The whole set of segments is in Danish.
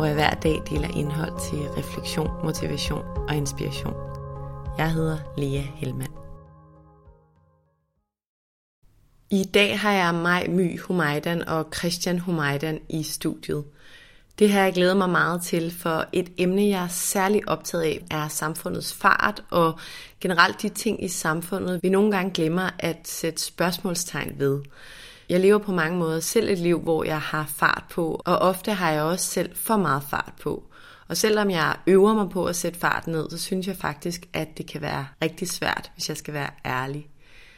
hvor jeg hver dag deler indhold til refleksion, motivation og inspiration. Jeg hedder Lea Helmand. I dag har jeg mig, My Humaidan og Christian Humaidan i studiet. Det har jeg glædet mig meget til, for et emne, jeg er særlig optaget af, er samfundets fart og generelt de ting i samfundet, vi nogle gange glemmer at sætte spørgsmålstegn ved. Jeg lever på mange måder selv et liv, hvor jeg har fart på, og ofte har jeg også selv for meget fart på. Og selvom jeg øver mig på at sætte fart ned, så synes jeg faktisk, at det kan være rigtig svært, hvis jeg skal være ærlig.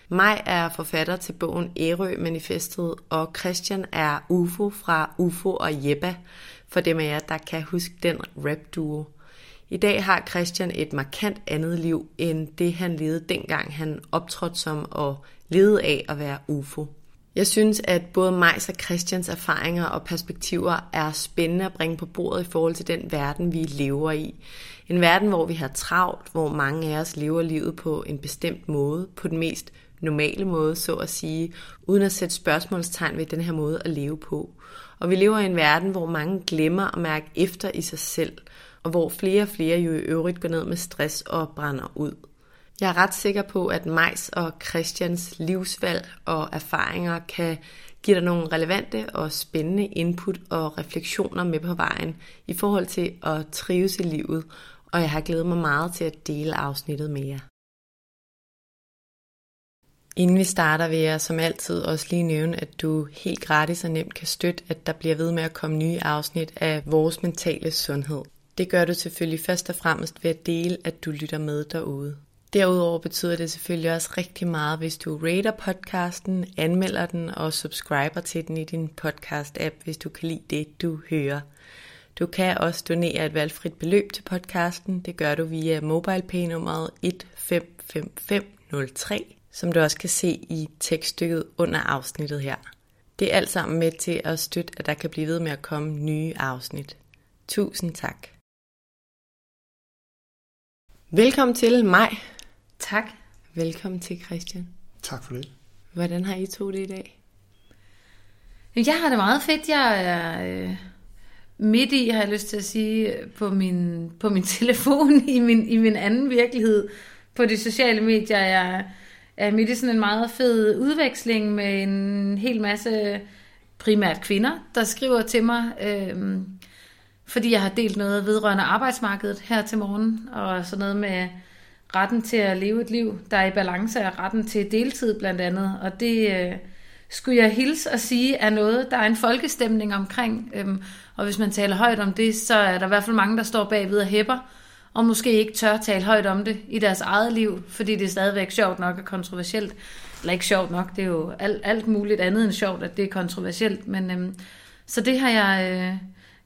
Mig er forfatter til bogen Ærø Manifestet, og Christian er UFO fra UFO og Jeppa, for dem af jer, der kan huske den rap-duo. I dag har Christian et markant andet liv, end det han levede dengang han optrådte som og levede af at være UFO. Jeg synes, at både Majs og Christians erfaringer og perspektiver er spændende at bringe på bordet i forhold til den verden, vi lever i. En verden, hvor vi har travlt, hvor mange af os lever livet på en bestemt måde, på den mest normale måde, så at sige, uden at sætte spørgsmålstegn ved den her måde at leve på. Og vi lever i en verden, hvor mange glemmer at mærke efter i sig selv, og hvor flere og flere jo i øvrigt går ned med stress og brænder ud. Jeg er ret sikker på, at Majs og Christians livsvalg og erfaringer kan give dig nogle relevante og spændende input og refleksioner med på vejen i forhold til at trives i livet, og jeg har glædet mig meget til at dele afsnittet med jer. Inden vi starter vil jeg som altid også lige nævne, at du helt gratis og nemt kan støtte, at der bliver ved med at komme nye afsnit af vores mentale sundhed. Det gør du selvfølgelig først og fremmest ved at dele, at du lytter med derude. Derudover betyder det selvfølgelig også rigtig meget, hvis du rater podcasten, anmelder den og subscriber til den i din podcast-app, hvis du kan lide det, du hører. Du kan også donere et valgfrit beløb til podcasten. Det gør du via MobilePay-nummeret 155503 som du også kan se i tekststykket under afsnittet her. Det er alt sammen med til at støtte, at der kan blive ved med at komme nye afsnit. Tusind tak. Velkommen til mig. Tak. Velkommen til Christian. Tak for det. Hvordan har I to det i dag? Jeg har det meget fedt. Jeg er øh, midt i, har jeg lyst til at sige, på min, på min telefon i min, i min anden virkelighed. På de sociale medier. Jeg er midt i sådan en meget fed udveksling med en hel masse primært kvinder, der skriver til mig, øh, fordi jeg har delt noget vedrørende arbejdsmarkedet her til morgen, og sådan noget med retten til at leve et liv, der er i balance, af retten til deltid blandt andet, og det øh, skulle jeg hilse og sige er noget, der er en folkestemning omkring, Øhm, og hvis man taler højt om det, så er der i hvert fald mange, der står bagved og hæpper, og måske ikke tør tale højt om det i deres eget liv, fordi det er stadigvæk sjovt nok og kontroversielt. Eller ikke sjovt nok, det er jo alt, alt muligt andet end sjovt, at det er kontroversielt. Men, øhm, så det har jeg øh,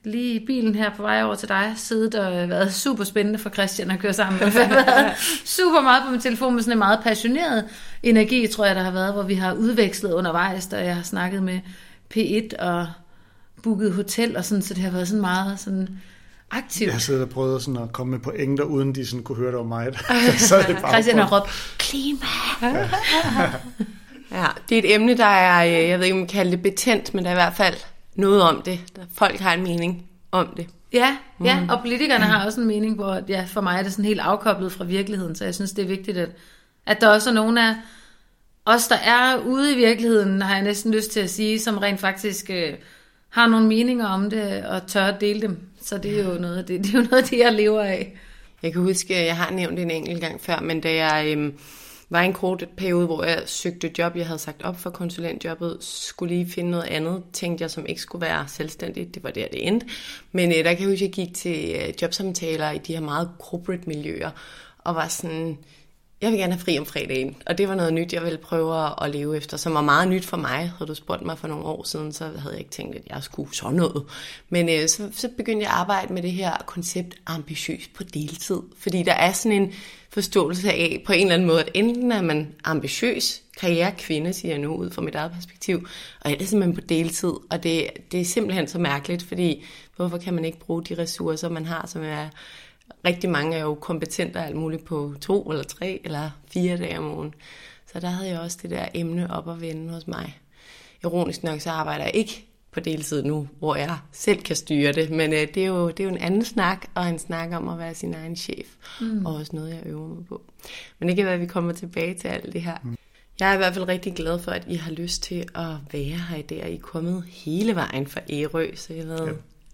lige i bilen her på vej over til dig siddet og været super spændende for Christian at køre sammen med. Jeg har været super meget på min telefon med sådan en meget passioneret energi, tror jeg, der har været, hvor vi har udvekslet undervejs, og jeg har snakket med P1 og booket hotel og sådan, så det har været sådan meget sådan aktivt. Jeg har siddet og prøvet sådan at komme med pointer, uden de sådan kunne høre, det var mig. så det bare Christian har råbt, klima! Ja. ja, det er et emne, der er, øh, jeg ved ikke, om man kan kalde det betændt, men der er i hvert fald noget om det. Folk har en mening om det. Ja, ja, mm. og politikerne har også en mening, hvor ja, for mig er det sådan helt afkoblet fra virkeligheden, så jeg synes, det er vigtigt, at, at der også er nogen af os, der er ude i virkeligheden, har jeg næsten lyst til at sige, som rent faktisk øh, har nogle meninger om det, og tør at dele dem. Så det er jo noget af det, det, er jo noget af det jeg lever af. Jeg kan huske, at jeg har nævnt det en enkelt gang før, men da jeg øhm, var en kort periode, hvor jeg søgte job, jeg havde sagt op for konsulentjobbet, skulle lige finde noget andet, tænkte jeg, som ikke skulle være selvstændigt. Det var der, det endte. Men øh, der kan jeg huske, at jeg gik til øh, jobsamtaler i de her meget corporate miljøer, og var sådan, jeg vil gerne have fri om fredagen, og det var noget nyt, jeg ville prøve at leve efter, som var meget nyt for mig. Havde du spurgt mig for nogle år siden, så havde jeg ikke tænkt, at jeg skulle sådan noget. Men øh, så, så begyndte jeg at arbejde med det her koncept ambitiøs på deltid, fordi der er sådan en forståelse af på en eller anden måde, at enten er man ambitiøs, karrierekvinde, siger jeg nu ud fra mit eget perspektiv, og ellers er man på deltid, og det, det er simpelthen så mærkeligt, fordi hvorfor kan man ikke bruge de ressourcer, man har, som er rigtig mange er jo kompetente alt muligt på to eller tre eller fire dage om ugen. Så der havde jeg også det der emne op at vende hos mig. Ironisk nok, så arbejder jeg ikke på deltid nu, hvor jeg selv kan styre det. Men øh, det, er jo, det er jo en anden snak, og en snak om at være sin egen chef. Mm. Og også noget, jeg øver mig på. Men det kan være, at vi kommer tilbage til alt det her. Mm. Jeg er i hvert fald rigtig glad for, at I har lyst til at være her i dag. I er kommet hele vejen fra Ærø, så jeg har været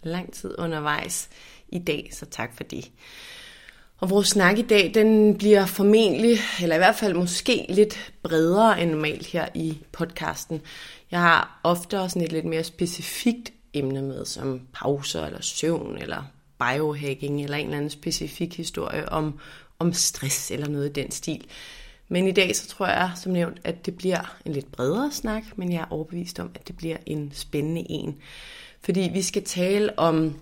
ja. lang tid undervejs i dag, så tak for det. Og vores snak i dag, den bliver formentlig, eller i hvert fald måske lidt bredere end normalt her i podcasten. Jeg har ofte også et lidt mere specifikt emne med, som pauser eller søvn eller biohacking eller en eller anden specifik historie om, om stress eller noget i den stil. Men i dag så tror jeg, som nævnt, at det bliver en lidt bredere snak, men jeg er overbevist om, at det bliver en spændende en. Fordi vi skal tale om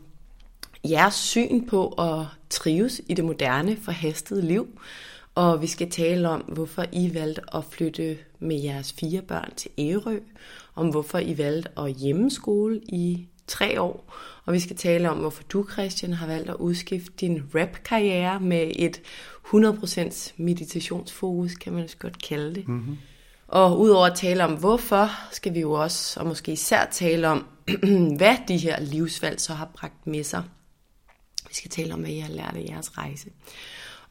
jeres syn på at trives i det moderne, forhastede liv. Og vi skal tale om, hvorfor I valgte at flytte med jeres fire børn til Ærø. Om hvorfor I valgte at hjemmeskole i tre år. Og vi skal tale om, hvorfor du, Christian, har valgt at udskifte din rap-karriere med et 100% meditationsfokus, kan man også godt kalde det. Mm-hmm. Og udover at tale om hvorfor, skal vi jo også, og måske især tale om, hvad de her livsvalg så har bragt med sig. Vi skal tale om, hvad I har lært af jeres rejse.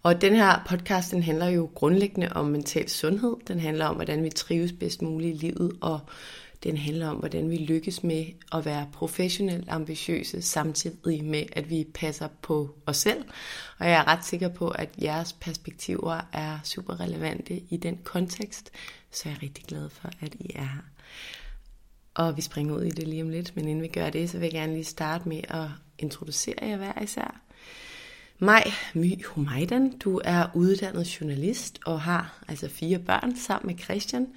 Og den her podcast, den handler jo grundlæggende om mental sundhed. Den handler om, hvordan vi trives bedst muligt i livet, og den handler om, hvordan vi lykkes med at være professionelt ambitiøse, samtidig med, at vi passer på os selv. Og jeg er ret sikker på, at jeres perspektiver er super relevante i den kontekst, så jeg er rigtig glad for, at I er her. Og vi springer ud i det lige om lidt, men inden vi gør det, så vil jeg gerne lige starte med at introducere jer hver især. Maj My Humaydan, du er uddannet journalist og har altså fire børn sammen med Christian.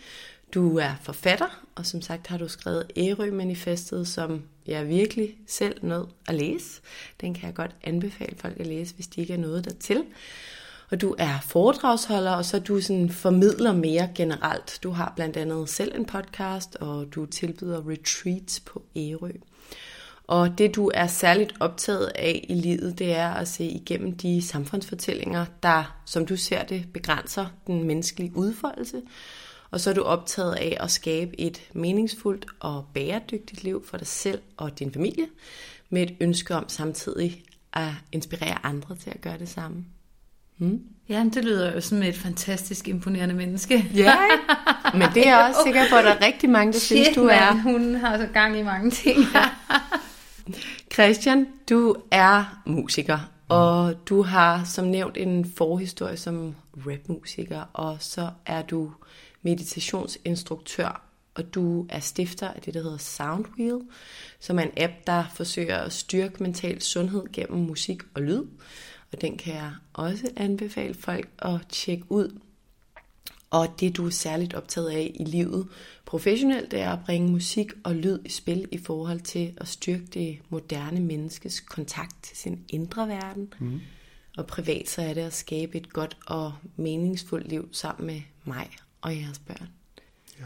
Du er forfatter, og som sagt har du skrevet Ærø-manifestet, som jeg virkelig selv nød at læse. Den kan jeg godt anbefale folk at læse, hvis de ikke er noget dertil. Og du er foredragsholder, og så du sådan formidler mere generelt. Du har blandt andet selv en podcast, og du tilbyder retreats på Ærø. Og det du er særligt optaget af i livet, det er at se igennem de samfundsfortællinger, der, som du ser det, begrænser den menneskelige udfoldelse. Og så er du optaget af at skabe et meningsfuldt og bæredygtigt liv for dig selv og din familie, med et ønske om samtidig at inspirere andre til at gøre det samme. Hmm? Ja, det lyder jo som et fantastisk imponerende menneske. Ja, men det er jeg også sikker på, at der er rigtig mange, der Shit, synes, du er. Man, hun har så gang i mange ting. Christian, du er musiker, og du har som nævnt en forhistorie som rapmusiker, og så er du meditationsinstruktør, og du er stifter af det, der hedder Soundwheel, som er en app, der forsøger at styrke mental sundhed gennem musik og lyd. og den kan jeg også anbefale folk at tjekke ud. Og det, du er særligt optaget af i livet professionelt, det er at bringe musik og lyd i spil i forhold til at styrke det moderne menneskes kontakt til sin indre verden. Mm. Og privat så er det at skabe et godt og meningsfuldt liv sammen med mig og jeres børn. Ja.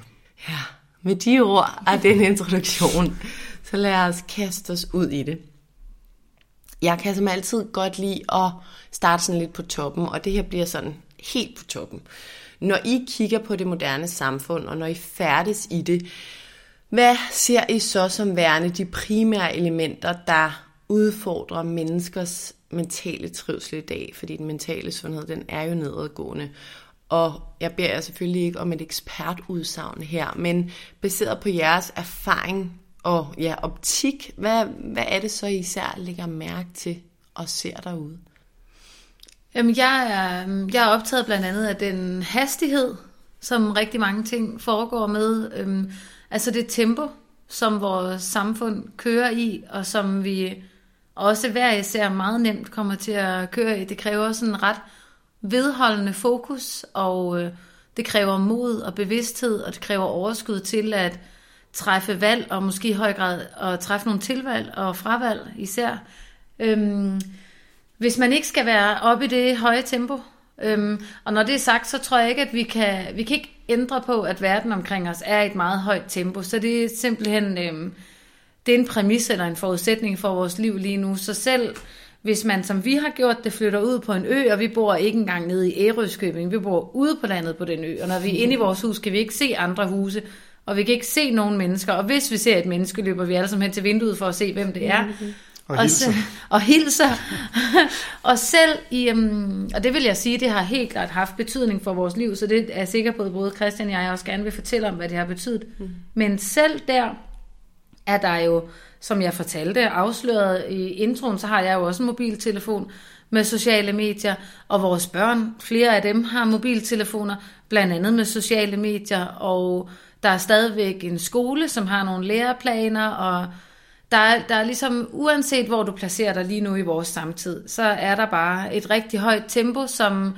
ja. Med de ord af den introduktion, så lad os kaste os ud i det. Jeg kan som altid godt lide at starte sådan lidt på toppen, og det her bliver sådan helt på toppen. Når I kigger på det moderne samfund, og når I færdes i det, hvad ser I så som værende de primære elementer, der udfordrer menneskers mentale trivsel i dag? Fordi den mentale sundhed, den er jo nedadgående. Og jeg beder jer selvfølgelig ikke om et ekspertudsagn her, men baseret på jeres erfaring og ja, optik, hvad, hvad er det så, I især lægger mærke til og ser derude? Jamen, jeg er, jeg er optaget blandt andet af den hastighed, som rigtig mange ting foregår med. Øhm, altså det tempo, som vores samfund kører i, og som vi også hver især meget nemt kommer til at køre i. Det kræver sådan ret vedholdende fokus, og øh, det kræver mod og bevidsthed, og det kræver overskud til at træffe valg, og måske i høj grad at træffe nogle tilvalg og fravalg især. Øhm, hvis man ikke skal være oppe i det høje tempo, øhm, og når det er sagt, så tror jeg ikke, at vi kan, vi kan ikke ændre på, at verden omkring os er i et meget højt tempo. Så det er simpelthen øhm, det er en præmis eller en forudsætning for vores liv lige nu. Så selv hvis man, som vi har gjort det, flytter ud på en ø, og vi bor ikke engang nede i Ærøskøbing, vi bor ude på landet på den ø, og når vi er inde i vores hus, kan vi ikke se andre huse, og vi kan ikke se nogen mennesker, og hvis vi ser et menneske, løber vi alle sammen hen til vinduet for at se, hvem det er. Mm-hmm. Og hilser. Og, hilser. og selv i, um, og det vil jeg sige, det har helt klart haft betydning for vores liv, så det er jeg sikker på, at både Christian og jeg også gerne vil fortælle om, hvad det har betydet. Mm. Men selv der er der jo, som jeg fortalte, afsløret i introen, så har jeg jo også en mobiltelefon med sociale medier, og vores børn, flere af dem har mobiltelefoner, blandt andet med sociale medier, og der er stadigvæk en skole, som har nogle læreplaner, og der er, der er ligesom, uanset hvor du placerer dig lige nu i vores samtid, så er der bare et rigtig højt tempo, som,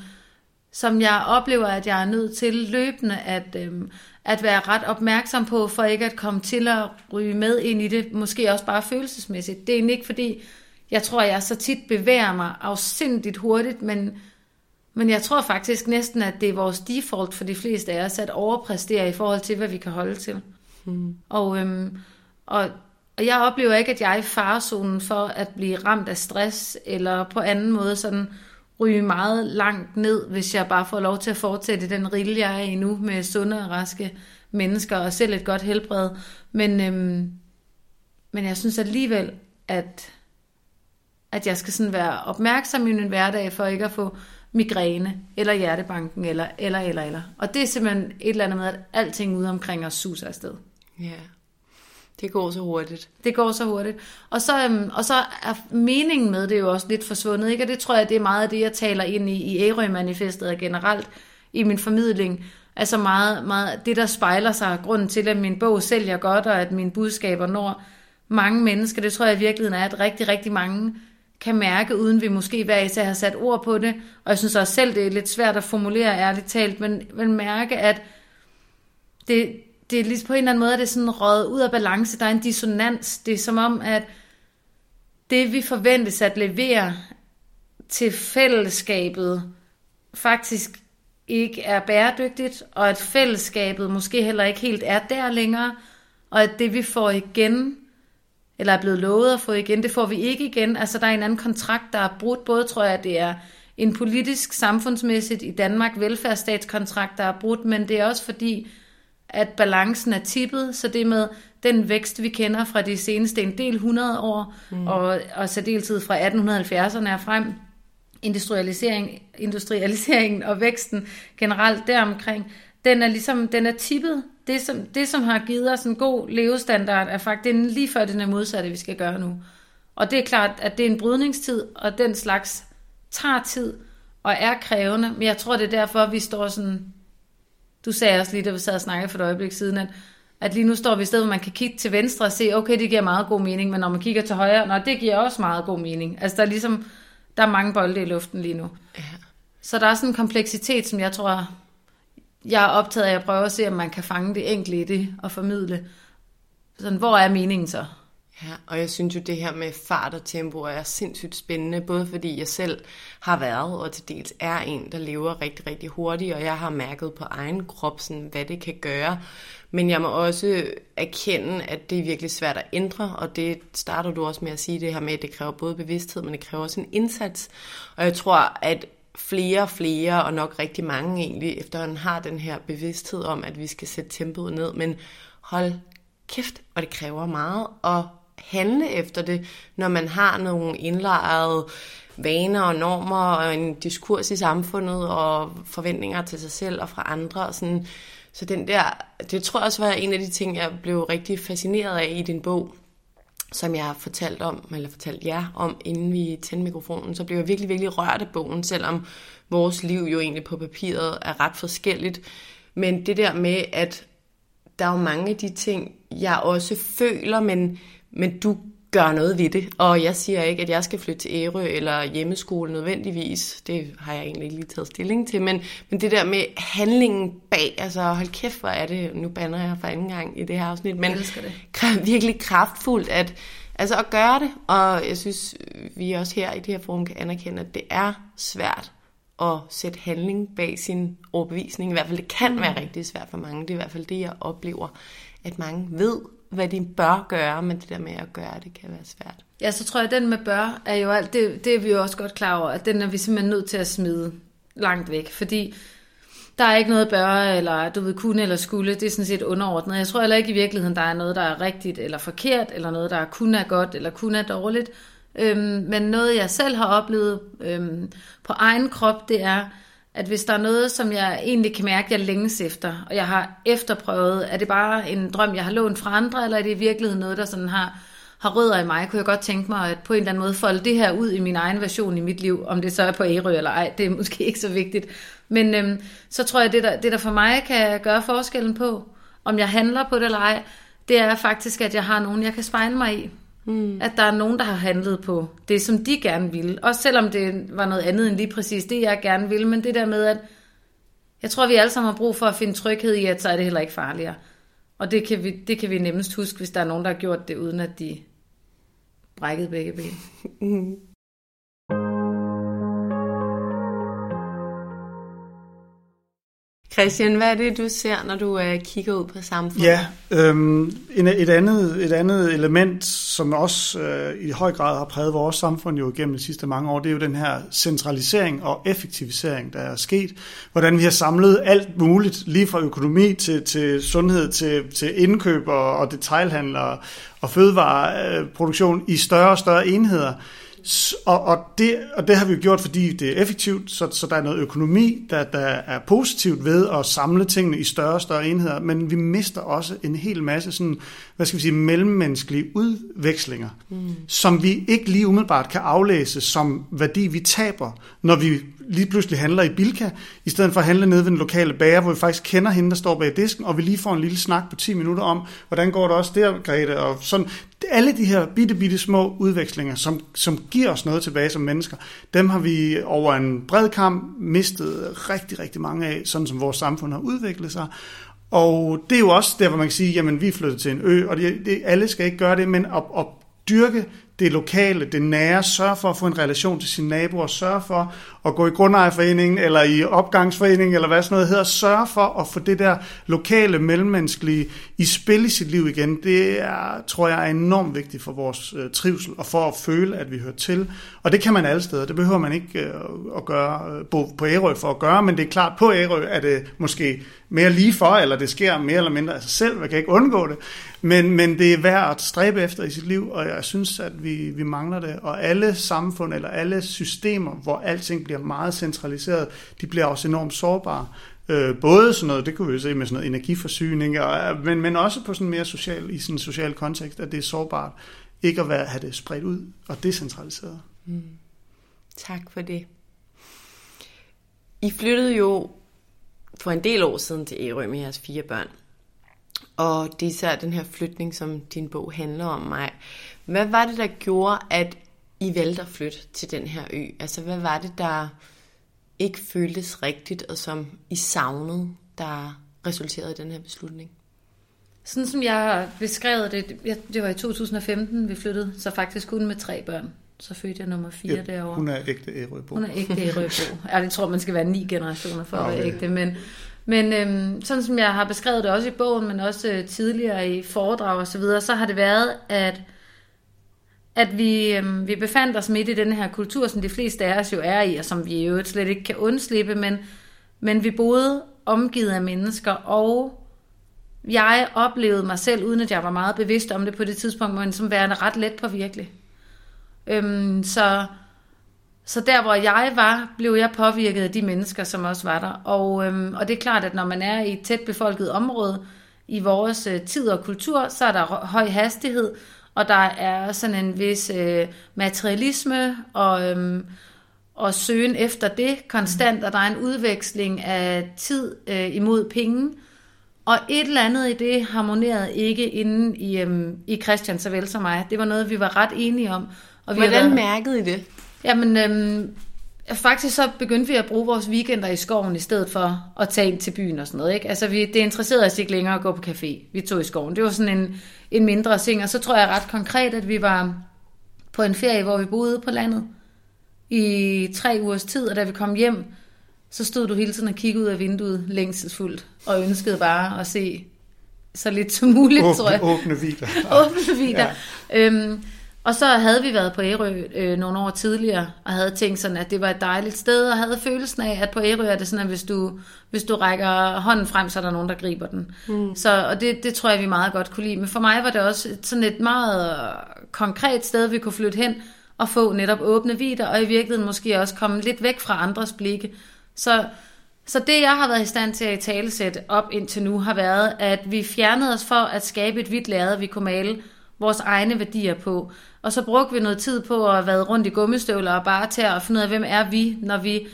som jeg oplever, at jeg er nødt til løbende at, øhm, at være ret opmærksom på, for ikke at komme til at ryge med ind i det, måske også bare følelsesmæssigt. Det er ikke fordi, jeg tror, jeg så tit bevæger mig afsindigt hurtigt, men, men jeg tror faktisk næsten, at det er vores default for de fleste af os, at overpræstere i forhold til, hvad vi kan holde til. Hmm. Og, øhm, og og jeg oplever ikke, at jeg er i farezonen for at blive ramt af stress, eller på anden måde sådan ryge meget langt ned, hvis jeg bare får lov til at fortsætte den rille, jeg er i nu, med sunde og raske mennesker, og selv et godt helbred. Men, øhm, men jeg synes alligevel, at, at jeg skal sådan være opmærksom i min hverdag, for ikke at få migræne, eller hjertebanken, eller, eller, eller, eller. Og det er simpelthen et eller andet med, at alting ude omkring os suser afsted. Ja. Yeah. Det går så hurtigt. Det går så hurtigt. Og så, øhm, og så er meningen med det jo også lidt forsvundet, ikke? og det tror jeg, det er meget af det, jeg taler ind i, i Ærø-manifestet generelt i min formidling. Altså meget, meget det, der spejler sig, grunden til, at min bog sælger godt, og at mine budskaber når mange mennesker, det tror jeg i virkeligheden er, at rigtig, rigtig mange kan mærke, uden vi måske hver især har sat ord på det. Og jeg synes også selv, det er lidt svært at formulere ærligt talt, men, men mærke, at det, det er lige på en eller anden måde, at det er sådan røget ud af balance. Der er en dissonans. Det er som om, at det vi forventes at levere til fællesskabet faktisk ikke er bæredygtigt, og at fællesskabet måske heller ikke helt er der længere, og at det vi får igen, eller er blevet lovet at få igen, det får vi ikke igen. Altså der er en anden kontrakt, der er brudt, både tror jeg, at det er en politisk, samfundsmæssigt i Danmark velfærdsstatskontrakt, der er brudt, men det er også fordi, at balancen er tippet, så det med den vækst, vi kender fra de seneste en del 100 år, mm. og, og særdeleshed fra 1870'erne er frem, industrialisering, industrialiseringen og væksten generelt deromkring, den er ligesom, den er tippet. Det som, det, som har givet os en god levestandard, er faktisk det er lige før den er modsatte, vi skal gøre nu. Og det er klart, at det er en brydningstid, og den slags tager tid og er krævende, men jeg tror, det er derfor, vi står sådan du sagde også lige, da vi sad og snakkede for et øjeblik siden, at, at lige nu står vi et sted, hvor man kan kigge til venstre og se, okay, det giver meget god mening, men når man kigger til højre, nå, det giver også meget god mening. Altså der er ligesom, der er mange bolde i luften lige nu. Ja. Så der er sådan en kompleksitet, som jeg tror, jeg er optaget af at prøve at se, om man kan fange det enkelte i det og formidle. Sådan, hvor er meningen så? Ja, og jeg synes jo, det her med fart og tempo er sindssygt spændende, både fordi jeg selv har været, og til dels er en, der lever rigtig, rigtig hurtigt, og jeg har mærket på egen krop, sådan, hvad det kan gøre. Men jeg må også erkende, at det er virkelig svært at ændre, og det starter du også med at sige det her med, at det kræver både bevidsthed, men det kræver også en indsats. Og jeg tror, at flere og flere, og nok rigtig mange egentlig, efterhånden har den her bevidsthed om, at vi skal sætte tempoet ned, men hold kæft, og det kræver meget og handle efter det, når man har nogle indlejrede vaner og normer og en diskurs i samfundet og forventninger til sig selv og fra andre. Og sådan. Så den der, det tror jeg også var en af de ting, jeg blev rigtig fascineret af i din bog, som jeg har fortalt om, eller fortalt jer om, inden vi tændte mikrofonen, så blev jeg virkelig, virkelig rørt af bogen, selvom vores liv jo egentlig på papiret er ret forskelligt. Men det der med, at der er jo mange af de ting, jeg også føler, men, men du gør noget ved det. Og jeg siger ikke, at jeg skal flytte til Ærø eller hjemmeskole nødvendigvis. Det har jeg egentlig ikke lige taget stilling til. Men, men det der med handlingen bag, altså hold kæft, hvor er det, nu banner jeg for anden gang i det her afsnit, men det. virkelig kraftfuldt at, altså at gøre det. Og jeg synes, vi også her i det her forum kan anerkende, at det er svært at sætte handling bag sin overbevisning. I hvert fald det kan være rigtig svært for mange. Det er i hvert fald det, jeg oplever, at mange ved, hvad de bør gøre, men det der med at gøre det kan være svært. Ja, så tror jeg, at den med bør er jo alt, det, det er vi jo også godt klar over, at den er vi simpelthen nødt til at smide langt væk, fordi der er ikke noget bør, eller du ved, kunne eller skulle, det er sådan set underordnet. Jeg tror heller ikke i virkeligheden, der er noget, der er rigtigt eller forkert, eller noget, der kun er godt eller kun er dårligt. Øhm, men noget, jeg selv har oplevet øhm, på egen krop, det er, at hvis der er noget, som jeg egentlig kan mærke, jeg længes efter, og jeg har efterprøvet, er det bare en drøm, jeg har lånt fra andre, eller er det i virkeligheden noget, der sådan har, har rødder i mig? Kunne jeg godt tænke mig at på en eller anden måde folde det her ud i min egen version i mit liv, om det så er på Ærø eller ej, det er måske ikke så vigtigt. Men øhm, så tror jeg, det der, det der for mig kan gøre forskellen på, om jeg handler på det eller ej, det er faktisk, at jeg har nogen, jeg kan spejle mig i. Mm. At der er nogen, der har handlet på det, som de gerne ville. Også selvom det var noget andet end lige præcis det, jeg gerne ville. Men det der med, at jeg tror, vi alle sammen har brug for at finde tryghed i, at så er det heller ikke farligere. Og det kan vi, det kan vi nemmest huske, hvis der er nogen, der har gjort det, uden at de brækkede begge ben. Mm. Christian, hvad er det, du ser, når du øh, kigger ud på samfundet? Ja, øhm, et, andet, et andet element, som også øh, i høj grad har præget vores samfund jo gennem de sidste mange år, det er jo den her centralisering og effektivisering, der er sket. Hvordan vi har samlet alt muligt, lige fra økonomi til, til sundhed, til, til indkøb og, og detailhandel og, og fødevareproduktion øh, i større og større enheder. Og, og, det, og det har vi jo gjort, fordi det er effektivt, så, så der er noget økonomi, der, der er positivt ved at samle tingene i større og større enheder, men vi mister også en hel masse sådan, hvad skal vi sige, mellemmenneskelige udvekslinger, mm. som vi ikke lige umiddelbart kan aflæse som værdi, vi taber, når vi lige pludselig handler i Bilka, i stedet for at handle nede ved den lokale bager, hvor vi faktisk kender hende, der står bag disken, og vi lige får en lille snak på 10 minutter om, hvordan går det også der, Grete, og sådan. Alle de her bitte, bitte små udvekslinger, som, som giver os noget tilbage som mennesker, dem har vi over en bred kamp mistet rigtig, rigtig mange af, sådan som vores samfund har udviklet sig. Og det er jo også der, hvor man kan sige, jamen vi er flyttet til en ø, og det, det, alle skal ikke gøre det, men at, at dyrke det lokale, det nære, sørge for at få en relation til sine naboer, sørge for at gå i grundejerforeningen eller i opgangsforeningen eller hvad sådan noget hedder, sørge for at få det der lokale, mellemmenneskelige i spil i sit liv igen, det er, tror jeg er enormt vigtigt for vores øh, trivsel og for at føle, at vi hører til. Og det kan man alle steder, det behøver man ikke øh, at gøre øh, på, på Ærø for at gøre, men det er klart, på Ærø er det måske mere lige for, eller det sker mere eller mindre af sig selv, man kan ikke undgå det, men, men det er værd at stræbe efter i sit liv, og jeg synes, at vi, vi mangler det, og alle samfund eller alle systemer, hvor alting bliver meget centraliseret, de bliver også enormt sårbare. Øh, både sådan noget, det kunne vi jo se med sådan noget energiforsyning, og, øh, men, men også på sådan mere social, i sådan en social kontekst, at det er sårbart ikke at være, have det spredt ud og decentraliseret. Mm. Tak for det. I flyttede jo for en del år siden til Ærø med jeres fire børn. Og det er især den her flytning, som din bog handler om mig. Hvad var det, der gjorde, at i valgte at flytte til den her ø? Altså, hvad var det, der ikke føltes rigtigt, og som I savnede, der resulterede i den her beslutning? Sådan som jeg har beskrevet det, det var i 2015, vi flyttede, så faktisk kun med tre børn. Så fødte jeg nummer fire ja, derovre. Hun er ægte Ærøbo. Hun er ægte Ærøbo. Jeg tror, man skal være ni generationer for okay. at være ægte. Men, men øhm, sådan som jeg har beskrevet det også i bogen, men også øh, tidligere i foredrag og så videre, så har det været, at at vi, øh, vi befandt os midt i den her kultur, som de fleste af os jo er i, og som vi jo slet ikke kan undslippe, men, men vi boede omgivet af mennesker, og jeg oplevede mig selv, uden at jeg var meget bevidst om det på det tidspunkt, men som værende ret let på virkelig. Øhm, så, så der, hvor jeg var, blev jeg påvirket af de mennesker, som også var der. Og, øhm, og det er klart, at når man er i et tæt befolket område i vores øh, tid og kultur, så er der høj hastighed, og der er sådan en vis øh, materialisme og, øhm, og søgen efter det konstant, og der er en udveksling af tid øh, imod penge. Og et eller andet i det harmonerede ikke inde i, øhm, i Christian såvel som mig. Det var noget, vi var ret enige om. Og vi Hvordan været, mærkede I det? Jamen, øhm, faktisk så begyndte vi at bruge vores weekender i skoven i stedet for at tage ind til byen og sådan noget. Ikke? Altså, vi, det interesserede os ikke længere at gå på café. Vi tog i skoven. Det var sådan en, en mindre ting. Og så tror jeg ret konkret, at vi var på en ferie, hvor vi boede på landet i tre ugers tid, og da vi kom hjem, så stod du hele tiden og kiggede ud af vinduet længselsfuldt, og ønskede bare at se så lidt som muligt, åbne, tror jeg. Åbne vider. åbne vider. Ja. Øhm, og så havde vi været på Ærø øh, nogle år tidligere, og havde tænkt sådan, at det var et dejligt sted, og havde følelsen af, at på Ærø er det sådan, at hvis du, hvis du rækker hånden frem, så er der nogen, der griber den. Mm. Så, og det, det tror jeg, vi meget godt kunne lide. Men for mig var det også sådan et meget konkret sted, vi kunne flytte hen, og få netop åbne vider, og i virkeligheden måske også komme lidt væk fra andres blikke. Så, så det, jeg har været i stand til at i talesætte op indtil nu, har været, at vi fjernede os for at skabe et hvidt lærred, vi kunne male vores egne værdier på. Og så brugte vi noget tid på at været rundt i gummistøvler og bare til at finde ud af, hvem er vi, når vi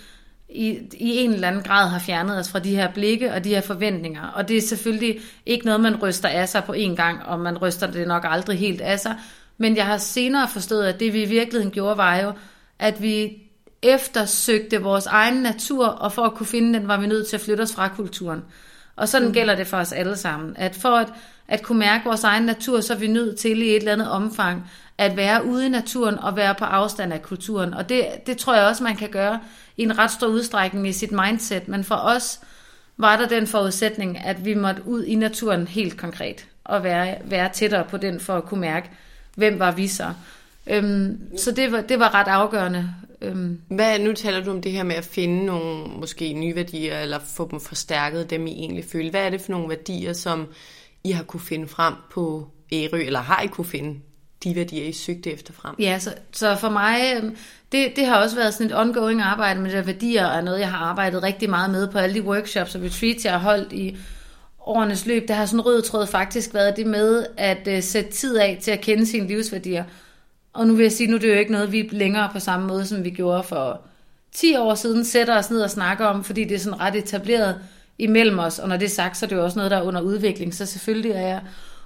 i, i en eller anden grad har fjernet os fra de her blikke og de her forventninger. Og det er selvfølgelig ikke noget, man ryster af sig på en gang, og man ryster det nok aldrig helt af sig. Men jeg har senere forstået, at det vi i virkeligheden gjorde, var jo, at vi eftersøgte vores egen natur, og for at kunne finde den, var vi nødt til at flytte os fra kulturen. Og sådan mm. gælder det for os alle sammen. At for at, at kunne mærke vores egen natur, så er vi nødt til i et eller andet omfang at være ude i naturen og være på afstand af kulturen. Og det, det tror jeg også, man kan gøre i en ret stor udstrækning i sit mindset. Men for os var der den forudsætning, at vi måtte ud i naturen helt konkret og være, være tættere på den for at kunne mærke, hvem var vi så. Øhm, så det var, det var ret afgørende. Øhm. Hvad, nu taler du om det her med at finde nogle måske nye værdier, eller få dem forstærket, dem I egentlig føler. Hvad er det for nogle værdier, som I har kunne finde frem på Ærø, eller har I kunne finde de værdier, I søgte efter frem? Ja, så, så for mig, øhm, det, det har også været sådan et ongoing arbejde med de værdier, og noget, jeg har arbejdet rigtig meget med på alle de workshops og retreats, jeg har holdt i årenes løb. Der har sådan en rød tråd faktisk været det med at uh, sætte tid af til at kende sine livsværdier. Og nu vil jeg sige, nu er det jo ikke noget, vi længere på samme måde, som vi gjorde for 10 år siden, sætter os ned og snakker om, fordi det er sådan ret etableret imellem os. Og når det er sagt, så er det jo også noget, der er under udvikling. Så selvfølgelig er jeg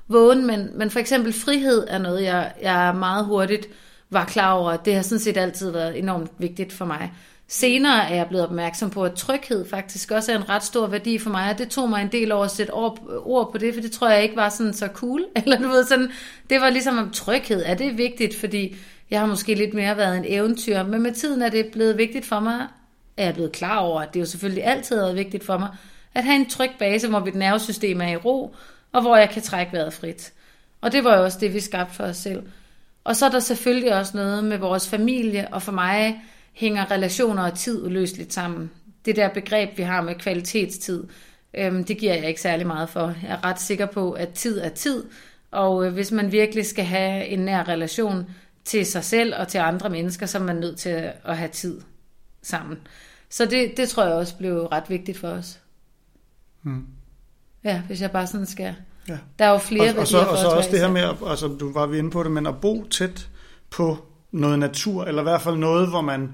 vågen, men, men for eksempel frihed er noget, jeg, jeg meget hurtigt var klar over. Det har sådan set altid været enormt vigtigt for mig. Senere er jeg blevet opmærksom på, at tryghed faktisk også er en ret stor værdi for mig, og det tog mig en del over at sætte ord på det, for det tror jeg ikke var sådan så cool. Eller du ved, sådan, det var ligesom om tryghed, er det vigtigt, fordi jeg har måske lidt mere været en eventyr, men med tiden er det blevet vigtigt for mig, er jeg blevet klar over, at det jo selvfølgelig altid har været vigtigt for mig, at have en tryg base, hvor mit nervesystem er i ro, og hvor jeg kan trække vejret frit. Og det var jo også det, vi skabte for os selv. Og så er der selvfølgelig også noget med vores familie, og for mig hænger relationer og tid uløseligt sammen. Det der begreb, vi har med kvalitetstid, øhm, det giver jeg ikke særlig meget for. Jeg er ret sikker på, at tid er tid, og øh, hvis man virkelig skal have en nær relation til sig selv og til andre mennesker, så er man nødt til at have tid sammen. Så det, det tror jeg også blev ret vigtigt for os. Hmm. Ja, hvis jeg bare sådan skal... Ja. Der er jo flere og, og så, og så også det her med, altså du var vi inde på det, men at bo tæt på noget natur, eller i hvert fald noget, hvor man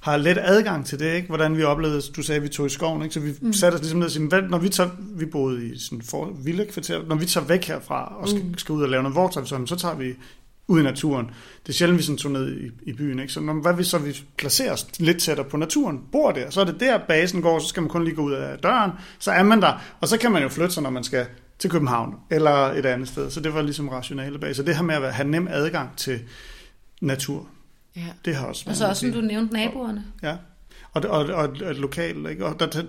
har let adgang til det, ikke? Hvordan vi oplevede, du sagde, at vi tog i skoven, ikke? Så vi mm. satte os ligesom ned og sagde, når vi tager, vi boede i sådan for vilde kvarter, når vi tager væk herfra og skal, mm. skal ud og lave noget vortøj, så tager vi ud i naturen. Det er sjældent, vi sådan tog ned i, i byen. Ikke? Så når, hvad hvis så vi placerer os lidt tættere på naturen, bor der, så er det der basen går, så skal man kun lige gå ud af døren, så er man der, og så kan man jo flytte sig, når man skal til København eller et andet sted. Så det var ligesom rationale bag. Så det her med at have nem adgang til natur, ja. det har også Og så også, som du nævnte, naboerne. Ja, og, og, og, og lokalt. Ikke? Og der,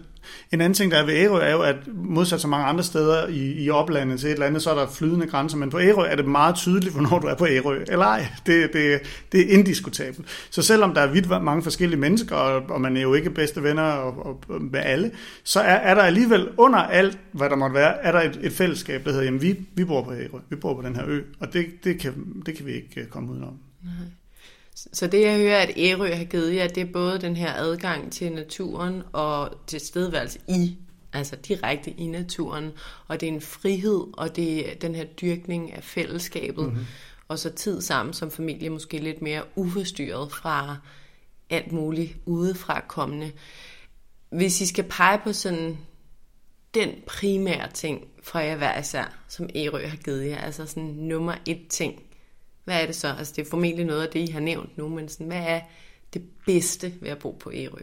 en anden ting, der er ved Ærø, er jo, at modsat så mange andre steder i, i oplandet til et eller andet, så er der flydende grænser, men på Ærø er det meget tydeligt, hvornår du er på Ærø, eller ej. Det, det, det er indiskutabelt. Så selvom der er vidt mange forskellige mennesker, og, og man er jo ikke bedste venner og, og, med alle, så er, er der alligevel under alt, hvad der måtte være, er der et, et fællesskab, der hedder, jamen vi, vi bor på Ærø, vi bor på den her ø, og det, det, kan, det kan vi ikke øh, komme udenom. Nej. Så det jeg hører, at Ærø har givet jer, det er både den her adgang til naturen og til stedværelse i, altså direkte i naturen, og det er en frihed, og det er den her dyrkning af fællesskabet, mm-hmm. og så tid sammen som familie, måske lidt mere uforstyrret fra alt muligt udefra kommende. Hvis I skal pege på sådan den primære ting fra jer hver især, som Ærø har givet jer, altså sådan nummer et ting, hvad er det så? Altså det er formentlig noget af det, I har nævnt nu, men sådan, hvad er det bedste ved at bo på Ærø?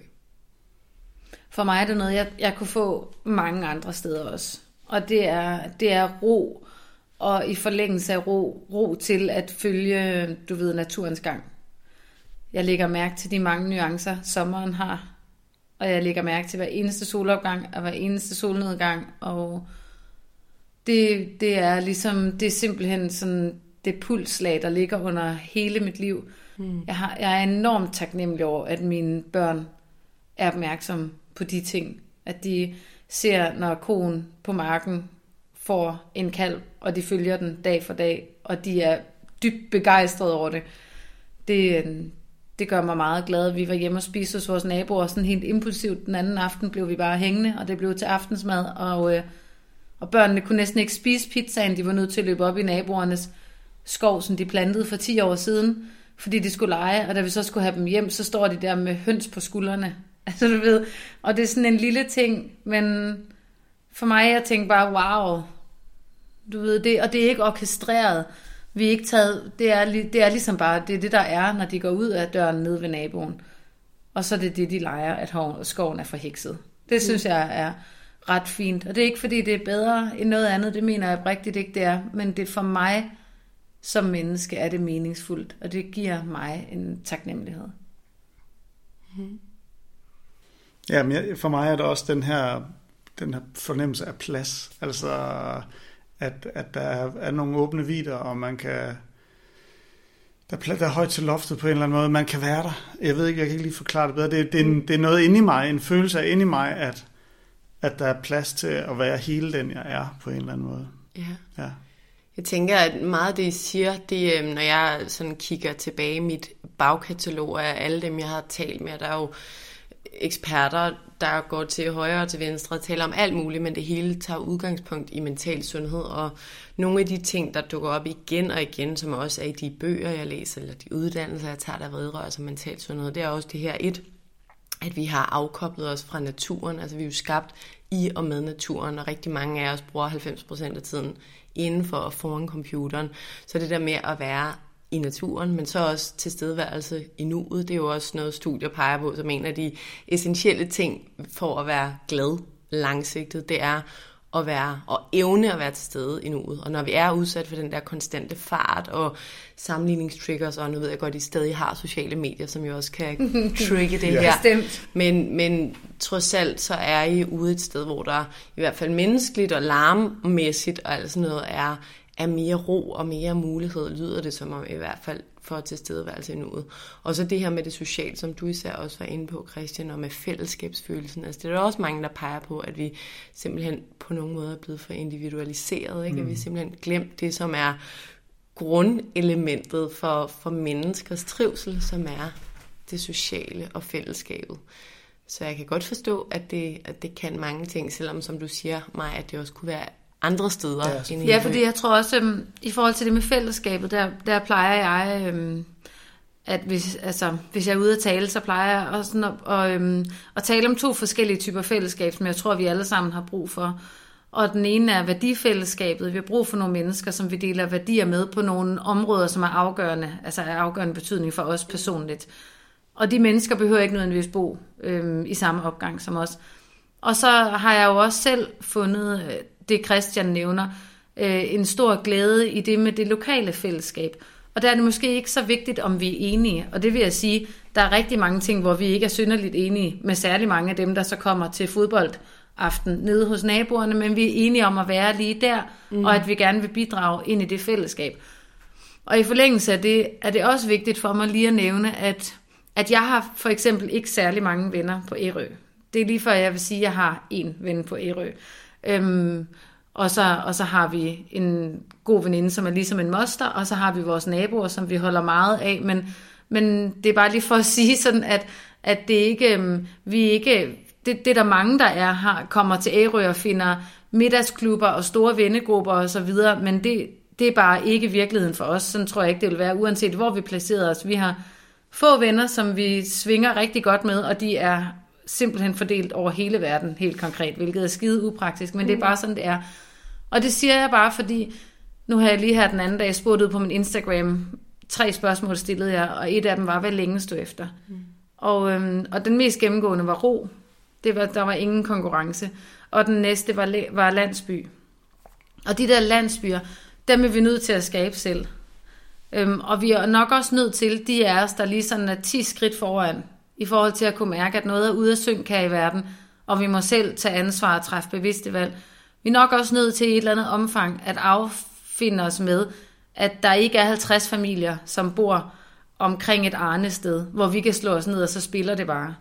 For mig er det noget, jeg, jeg kunne få mange andre steder også. Og det er, det er ro, og i forlængelse af ro, ro til at følge, du ved, naturens gang. Jeg lægger mærke til de mange nuancer, sommeren har. Og jeg lægger mærke til hver eneste solopgang og hver eneste solnedgang. Og det, det er ligesom, det er simpelthen sådan det pulslag, der ligger under hele mit liv. Mm. Jeg, har, jeg er enormt taknemmelig over, at mine børn er opmærksomme på de ting. At de ser, når konen på marken får en kalv, og de følger den dag for dag, og de er dybt begejstrede over det. Det, det gør mig meget glad. Vi var hjemme og spiste hos vores naboer, sådan helt impulsivt. Den anden aften blev vi bare hængende, og det blev til aftensmad, og, øh, og børnene kunne næsten ikke spise pizzaen. De var nødt til at løbe op i naboernes skov, som de plantede for 10 år siden, fordi de skulle lege, og da vi så skulle have dem hjem, så står de der med høns på skuldrene. Altså du ved, og det er sådan en lille ting, men for mig, jeg tænker bare, wow, du ved det, og det er ikke orkestreret. Vi er ikke taget, det er, det er ligesom bare, det er det, der er, når de går ud af døren ned ved naboen. Og så er det det, de leger, at skoven er forhekset. Det mm. synes jeg er ret fint. Og det er ikke, fordi det er bedre end noget andet, det mener jeg rigtigt ikke, det er. Men det for mig som menneske er det meningsfuldt, og det giver mig en taknemmelighed. Mm. Ja, men for mig er det også den her, den her fornemmelse af plads. Altså, at, at der er, er nogle åbne vider, og man kan... Der er, der er højt til loftet på en eller anden måde. Man kan være der. Jeg ved ikke, jeg kan ikke lige forklare det bedre. Det, det, er, en, det er noget inde i mig, en følelse af inde i mig, at, at der er plads til at være hele den, jeg er på en eller anden måde. Ja. ja. Jeg tænker, at meget af det, I siger, det, øhm, når jeg sådan kigger tilbage i mit bagkatalog af alle dem, jeg har talt med, der er jo eksperter, der går til højre og til venstre og taler om alt muligt, men det hele tager udgangspunkt i mental sundhed, og nogle af de ting, der dukker op igen og igen, som også er i de bøger, jeg læser, eller de uddannelser, jeg tager, der vedrører sig mental sundhed, det er også det her. Et, at vi har afkoblet os fra naturen, altså vi er jo skabt i og med naturen, og rigtig mange af os bruger 90% af tiden inden for og foran computeren. Så det der med at være i naturen, men så også tilstedeværelse i nuet, det er jo også noget, studier peger på som en af de essentielle ting for at være glad langsigtet. Det er at være og evne at være til stede i nuet. Og når vi er udsat for den der konstante fart og sammenligningstriggers, og nu ved jeg godt, at I stadig har sociale medier, som jo også kan trigge det ja. her. Bestemt. Men, men trods alt, så er I ude et sted, hvor der i hvert fald menneskeligt og larmmæssigt og alt sådan noget er, er mere ro og mere mulighed, lyder det som om i hvert fald for tilstedeværelse i nuet. Og så det her med det sociale, som du især også var inde på, Christian, og med fællesskabsfølelsen. Altså det er der også mange, der peger på, at vi simpelthen på nogle måder er blevet for individualiseret. Ikke? Mm. At vi simpelthen glemt det, som er grundelementet for, for menneskers trivsel, som er det sociale og fællesskabet. Så jeg kan godt forstå, at det, at det kan mange ting, selvom som du siger mig, at det også kunne være andre steder. Ja, end ja fordi jeg tror også, um, i forhold til det med fællesskabet, der, der plejer jeg, um, at hvis, altså, hvis jeg er ude at tale, så plejer jeg også at, og, um, at tale om to forskellige typer fællesskab, som jeg tror, vi alle sammen har brug for. Og den ene er værdifællesskabet. Vi har brug for nogle mennesker, som vi deler værdier med på nogle områder, som er afgørende, altså er afgørende betydning for os personligt. Og de mennesker behøver ikke nødvendigvis bo øhm, i samme opgang som os. Og så har jeg jo også selv fundet øh, det, Christian nævner, øh, en stor glæde i det med det lokale fællesskab. Og der er det måske ikke så vigtigt, om vi er enige. Og det vil jeg sige, der er rigtig mange ting, hvor vi ikke er synderligt enige med særlig mange af dem, der så kommer til fodbold aften nede hos naboerne, men vi er enige om at være lige der, mm. og at vi gerne vil bidrage ind i det fællesskab. Og i forlængelse af det, er det også vigtigt for mig lige at nævne, at, at jeg har for eksempel ikke særlig mange venner på Ærø. Det er lige før, jeg vil sige, at jeg har en ven på Ærø. Øhm, og, så, og så har vi en god veninde, som er ligesom en moster, og så har vi vores naboer, som vi holder meget af, men, men det er bare lige for at sige sådan, at, at det ikke, øhm, vi ikke, det, det der mange, der er, har, kommer til Ærø og finder middagsklubber og store vennegrupper og så videre, men det, det er bare ikke virkeligheden for os. Sådan tror jeg ikke, det vil være, uanset hvor vi placerer os. Vi har få venner, som vi svinger rigtig godt med, og de er simpelthen fordelt over hele verden, helt konkret, hvilket er skide upraktisk, men mm. det er bare sådan, det er. Og det siger jeg bare, fordi nu har jeg lige her den anden dag spurgt ud på min Instagram, tre spørgsmål stillede jeg, og et af dem var, hvad længe stod efter. Mm. Og, øhm, og den mest gennemgående var ro. Det var, der var ingen konkurrence. Og den næste var, var landsby. Og de der landsbyer, dem er vi nødt til at skabe selv. Øhm, og vi er nok også nødt til, de af os, der lige sådan er 10 skridt foran, i forhold til at kunne mærke, at noget er ude af synk her i verden, og vi må selv tage ansvar og træffe bevidste valg. Vi er nok også nødt til i et eller andet omfang at affinde os med, at der ikke er 50 familier, som bor omkring et arnested, hvor vi kan slå os ned, og så spiller det bare.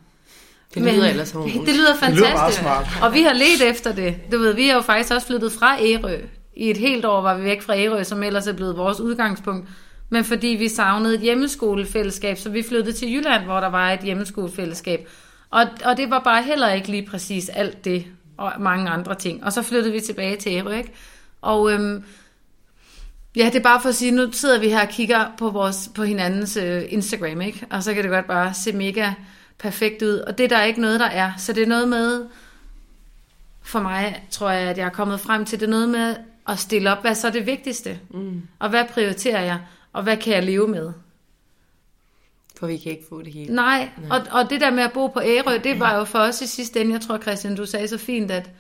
Det lyder Men, ellers Det lyder fantastisk. Det lyder og vi har let efter det. Du ved, vi har jo faktisk også flyttet fra Ærø. I et helt år var vi væk fra Ærø, som ellers er blevet vores udgangspunkt. Men fordi vi savnede et hjemmeskolefællesskab, så vi flyttede til Jylland, hvor der var et hjemmeskolefællesskab. Og, og det var bare heller ikke lige præcis alt det, og mange andre ting. Og så flyttede vi tilbage til Ærø, ikke? Og øhm, ja, det er bare for at sige, nu sidder vi her og kigger på, vores, på hinandens øh, Instagram, ikke? Og så kan det godt bare se mega perfekt ud. Og det er der ikke noget, der er. Så det er noget med, for mig tror jeg, at jeg er kommet frem til, det er noget med at stille op, hvad så er det vigtigste? Mm. Og hvad prioriterer jeg? Og hvad kan jeg leve med? For vi kan ikke få det hele. Nej, Nej. Og, og det der med at bo på Ærø, det var jo for os i sidste ende, jeg tror Christian, du sagde så fint, at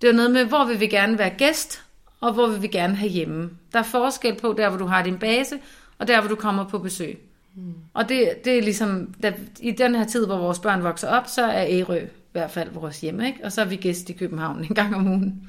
det var noget med, hvor vil vi gerne være gæst, og hvor vil vi gerne have hjemme. Der er forskel på der, hvor du har din base, og der, hvor du kommer på besøg. Mm. Og det, det er ligesom, da, i den her tid, hvor vores børn vokser op, så er Ærø i hvert fald vores hjem, ikke? og så er vi gæst i København en gang om ugen.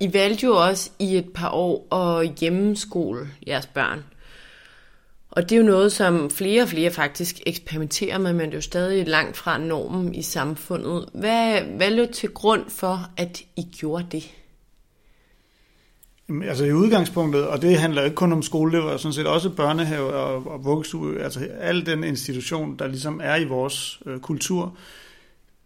I valgte jo også i et par år at hjemmeskole jeres børn. Og det er jo noget, som flere og flere faktisk eksperimenterer med, men det er jo stadig langt fra normen i samfundet. Hvad, hvad lå til grund for, at I gjorde det? Altså i udgangspunktet, og det handler ikke kun om skole, det var sådan set også børnehave og, og vuggestue, altså al den institution, der ligesom er i vores øh, kultur,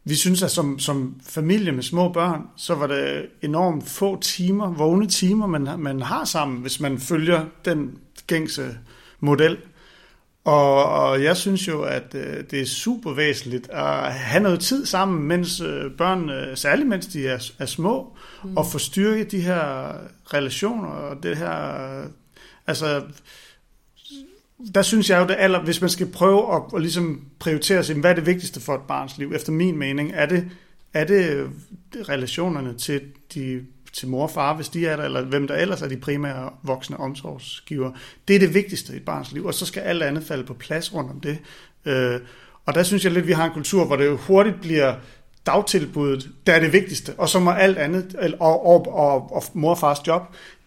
vi synes, at som, som familie med små børn, så var det enormt få timer, vågne timer, man, man har sammen, hvis man følger den gængse model. Og, og jeg synes jo, at øh, det er super væsentligt at have noget tid sammen, mens øh, børn, øh, særligt mens de er, er små, mm. og få styrket de her relationer og det her, altså der synes jeg jo, det aller, hvis man skal prøve at, at ligesom prioritere sig, hvad er det vigtigste for et barns liv, efter min mening, er det, er det relationerne til, de, til mor og far, hvis de er der, eller hvem der ellers er de primære voksne omsorgsgiver. Det er det vigtigste i et barns liv, og så skal alt andet falde på plads rundt om det. Øh, og der synes jeg lidt, at vi har en kultur, hvor det jo hurtigt bliver dagtilbuddet, der er det vigtigste, og så må alt andet, og, og, og, og mor og fars job,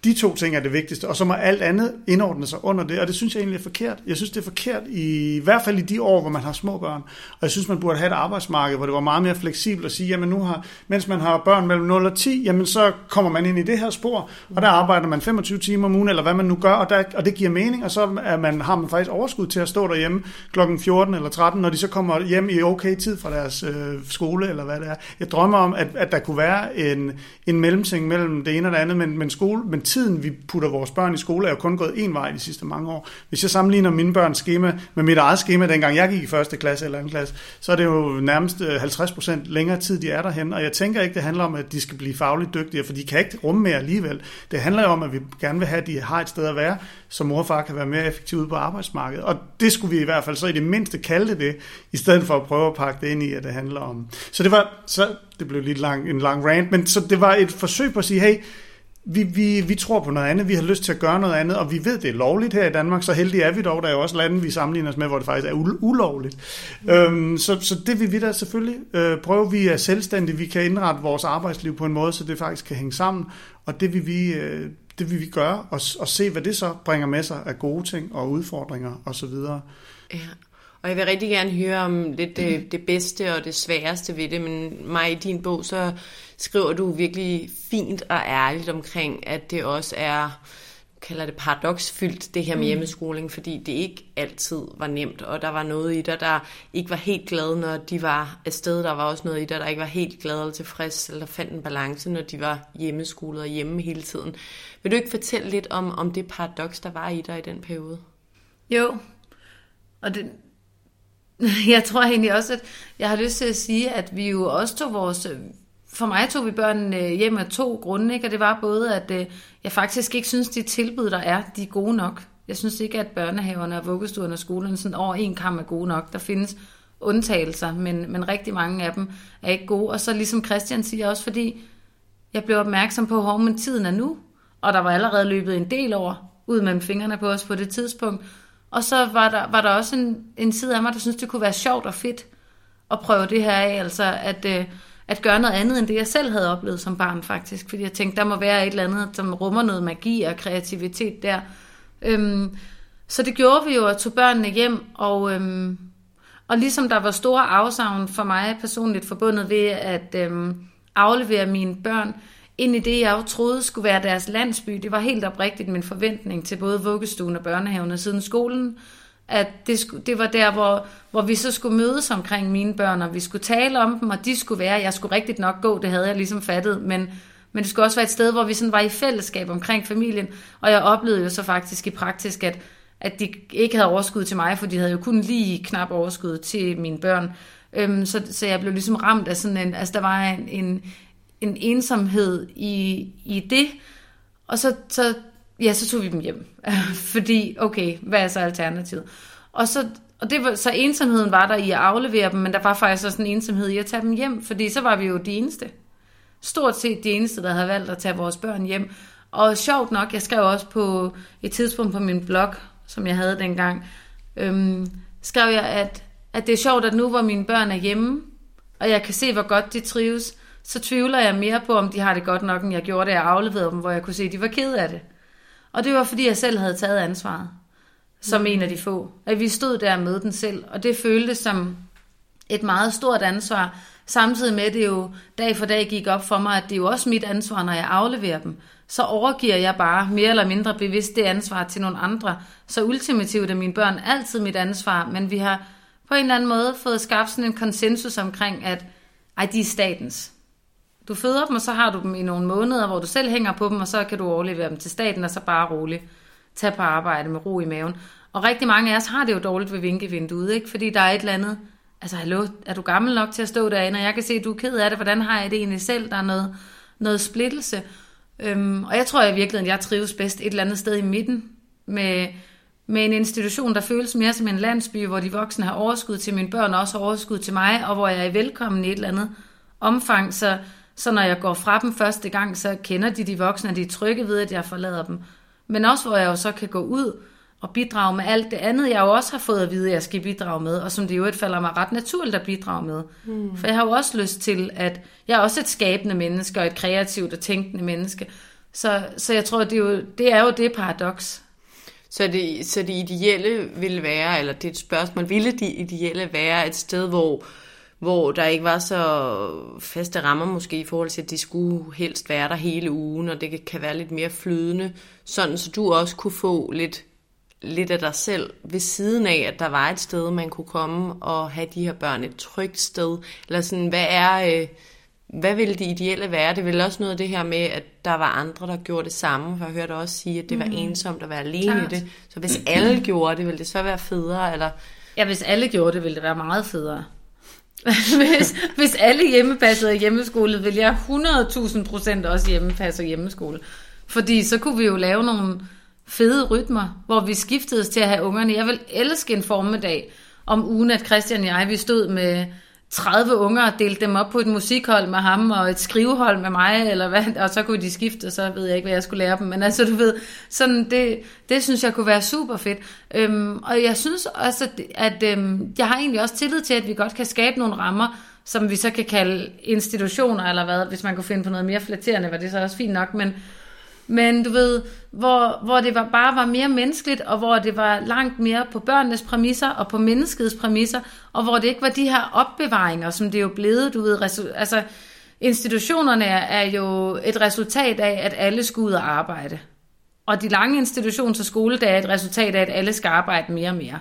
de to ting er det vigtigste, og så må alt andet indordne sig under det, og det synes jeg egentlig er forkert. Jeg synes, det er forkert, i, i hvert fald i de år, hvor man har små børn. Og jeg synes, man burde have et arbejdsmarked, hvor det var meget mere fleksibelt at sige, jamen nu har, mens man har børn mellem 0 og 10, jamen så kommer man ind i det her spor, og der arbejder man 25 timer om ugen, eller hvad man nu gør, og, der, og det giver mening, og så er man, har man faktisk overskud til at stå derhjemme klokken 14 eller 13, når de så kommer hjem i okay tid fra deres øh, skole, eller hvad det er. Jeg drømmer om, at, at der kunne være en, en mellemting mellem det ene og det andet, men, men, skole, men tiden, vi putter vores børn i skole, er jo kun gået en vej de sidste mange år. Hvis jeg sammenligner mine børns schema med mit eget schema, dengang jeg gik i første klasse eller anden klasse, så er det jo nærmest øh, 50% længere tid, de er derhen. Og jeg tænker ikke, det handler om, at de skal blive fagligt dygtige, for de kan ikke rumme mere alligevel. Det handler jo om, at vi gerne vil have, at de har et sted at være, så mor og far kan være mere effektive ude på arbejdsmarkedet. Og det skulle vi i hvert fald så i det mindste kalde det, i stedet for at prøve at pakke det ind i, at det handler om. Så det var, så det blev lidt lang, en lang rant, men så det var et forsøg på at sige, hey, vi, vi, vi tror på noget andet, vi har lyst til at gøre noget andet, og vi ved, det er lovligt her i Danmark, så heldige er vi dog. Der er jo også lande, vi sammenligner os med, hvor det faktisk er ulovligt. Mm. Øhm, så, så det vil vi da selvfølgelig øh, prøve. Vi er selvstændige, vi kan indrette vores arbejdsliv på en måde, så det faktisk kan hænge sammen, og det vil vi, øh, det vil vi gøre, og, og se, hvad det så bringer med sig af gode ting og udfordringer osv. Ja. Og jeg vil rigtig gerne høre om lidt det, det bedste og det sværeste ved det, men mig i din bog, så skriver du virkelig fint og ærligt omkring, at det også er, kalder det paradoksfyldt, det her med mm. hjemmeskoling, fordi det ikke altid var nemt, og der var noget i dig, der ikke var helt glad, når de var afsted. Der var også noget i dig, der ikke var helt glad eller tilfreds, eller fandt en balance, når de var hjemmeskolet og hjemme hele tiden. Vil du ikke fortælle lidt om, om det paradoks, der var i dig i den periode? Jo, og det, jeg tror egentlig også, at jeg har lyst til at sige, at vi jo også tog vores... Øh, for mig tog vi børnene øh, hjem af to grunde, ikke? og det var både, at øh, jeg faktisk ikke synes, de tilbud, der er, de er gode nok. Jeg synes ikke, at børnehaverne og vuggestuerne og skolerne sådan over en kamp er gode nok. Der findes undtagelser, men, men rigtig mange af dem er ikke gode. Og så ligesom Christian siger også, fordi jeg blev opmærksom på, hvor tiden er nu, og der var allerede løbet en del over ud mellem fingrene på os på det tidspunkt, og så var der, var der også en, en side af mig, der synes det kunne være sjovt og fedt at prøve det her af, altså at, øh, at gøre noget andet, end det jeg selv havde oplevet som barn faktisk, fordi jeg tænkte, der må være et eller andet, som rummer noget magi og kreativitet der. Øhm, så det gjorde vi jo, at tog børnene hjem, og, øhm, og ligesom der var store afsavn for mig personligt forbundet ved at øhm, aflevere mine børn, ind i det, jeg jo troede skulle være deres landsby. Det var helt oprigtigt min forventning til både vuggestuen og børnehaven og siden skolen, at det, skulle, det var der, hvor, hvor vi så skulle mødes omkring mine børn, og vi skulle tale om dem, og de skulle være, jeg skulle rigtigt nok gå, det havde jeg ligesom fattet, men, men det skulle også være et sted, hvor vi sådan var i fællesskab omkring familien, og jeg oplevede jo så faktisk i praktisk, at, at de ikke havde overskud til mig, for de havde jo kun lige knap overskud til mine børn. Øhm, så, så jeg blev ligesom ramt af sådan en, altså der var en, en, en ensomhed i, i det, og så, så, ja, så tog vi dem hjem. Fordi, okay, hvad er så alternativet? Og så, og det var, så ensomheden var der i at aflevere dem, men der var faktisk også en ensomhed i at tage dem hjem, fordi så var vi jo de eneste. Stort set de eneste, der havde valgt at tage vores børn hjem. Og sjovt nok, jeg skrev også på et tidspunkt på min blog, som jeg havde dengang, øhm, skrev jeg, at, at det er sjovt, at nu hvor mine børn er hjemme, og jeg kan se, hvor godt de trives, så tvivler jeg mere på, om de har det godt nok, end jeg gjorde, da jeg afleverede dem, hvor jeg kunne se, at de var ked af det. Og det var, fordi jeg selv havde taget ansvaret, som mm. en af de få. At vi stod der med den selv, og det føltes som et meget stort ansvar, samtidig med, at det jo dag for dag gik op for mig, at det er jo også mit ansvar, når jeg afleverer dem. Så overgiver jeg bare mere eller mindre bevidst det ansvar til nogle andre. Så ultimativt er mine børn altid mit ansvar, men vi har på en eller anden måde fået skabt sådan en konsensus omkring, at ej, de er statens. Du føder dem, og så har du dem i nogle måneder, hvor du selv hænger på dem, og så kan du overlevere dem til staten, og så bare roligt tage på arbejde med ro i maven. Og rigtig mange af os har det jo dårligt ved vinkevinduet, ikke? Fordi der er et eller andet, altså hallo, er du gammel nok til at stå derinde, og jeg kan se, at du er ked af det, hvordan har jeg det egentlig selv? Der er noget, noget splittelse. Øhm, og jeg tror i virkeligheden, jeg trives bedst et eller andet sted i midten, med, med en institution, der føles mere som en landsby, hvor de voksne har overskud til mine børn, og også har overskud til mig, og hvor jeg er velkommen i et eller andet omfang, så, så når jeg går fra dem første gang, så kender de de voksne, og de er trygge ved, at jeg forlader dem. Men også hvor jeg jo så kan gå ud og bidrage med alt det andet, jeg jo også har fået at vide, at jeg skal bidrage med, og som det jo et falder mig ret naturligt at bidrage med. Mm. For jeg har jo også lyst til, at jeg er også et skabende menneske, og et kreativt og tænkende menneske. Så, så jeg tror, det er, jo, det er jo det paradoks. Så det, så det ideelle ville være, eller det er et spørgsmål, ville det ideelle være et sted, hvor hvor der ikke var så faste rammer måske i forhold til, at de skulle helst være der hele ugen, og det kan være lidt mere flydende, sådan så du også kunne få lidt, lidt af dig selv ved siden af, at der var et sted, man kunne komme og have de her børn et trygt sted. Eller sådan, hvad er... Øh, hvad ville det ideelle være? Det ville også noget af det her med, at der var andre, der gjorde det samme, for jeg hørte også sige, at det var mm. ensomt at være alene Klart. i det. Så hvis alle gjorde det, ville det så være federe? Eller? Ja, hvis alle gjorde det, ville det være meget federe. hvis, hvis alle hjemmepassede hjemmeskole, vil jeg 100.000 procent også hjemmepasse hjemmeskole. Fordi så kunne vi jo lave nogle fede rytmer, hvor vi skiftedes til at have ungerne. Jeg vil elske en formiddag om ugen, at Christian og jeg, vi stod med 30 unger og delte dem op på et musikhold med ham og et skrivehold med mig, eller hvad, og så kunne de skifte, og så ved jeg ikke, hvad jeg skulle lære dem. Men altså, du ved, sådan det, det synes jeg kunne være super fedt. Øhm, og jeg synes også, at, at øhm, jeg har egentlig også tillid til, at vi godt kan skabe nogle rammer, som vi så kan kalde institutioner, eller hvad, hvis man kunne finde på noget mere flatterende, var det så også fint nok, men, men du ved, hvor, hvor det var, bare var mere menneskeligt, og hvor det var langt mere på børnenes præmisser og på menneskets præmisser, og hvor det ikke var de her opbevaringer, som det jo blevet, du ved, altså institutionerne er jo et resultat af, at alle skulle ud og arbejde. Og de lange institutions- og skoledage er et resultat af, at alle skal arbejde mere og mere.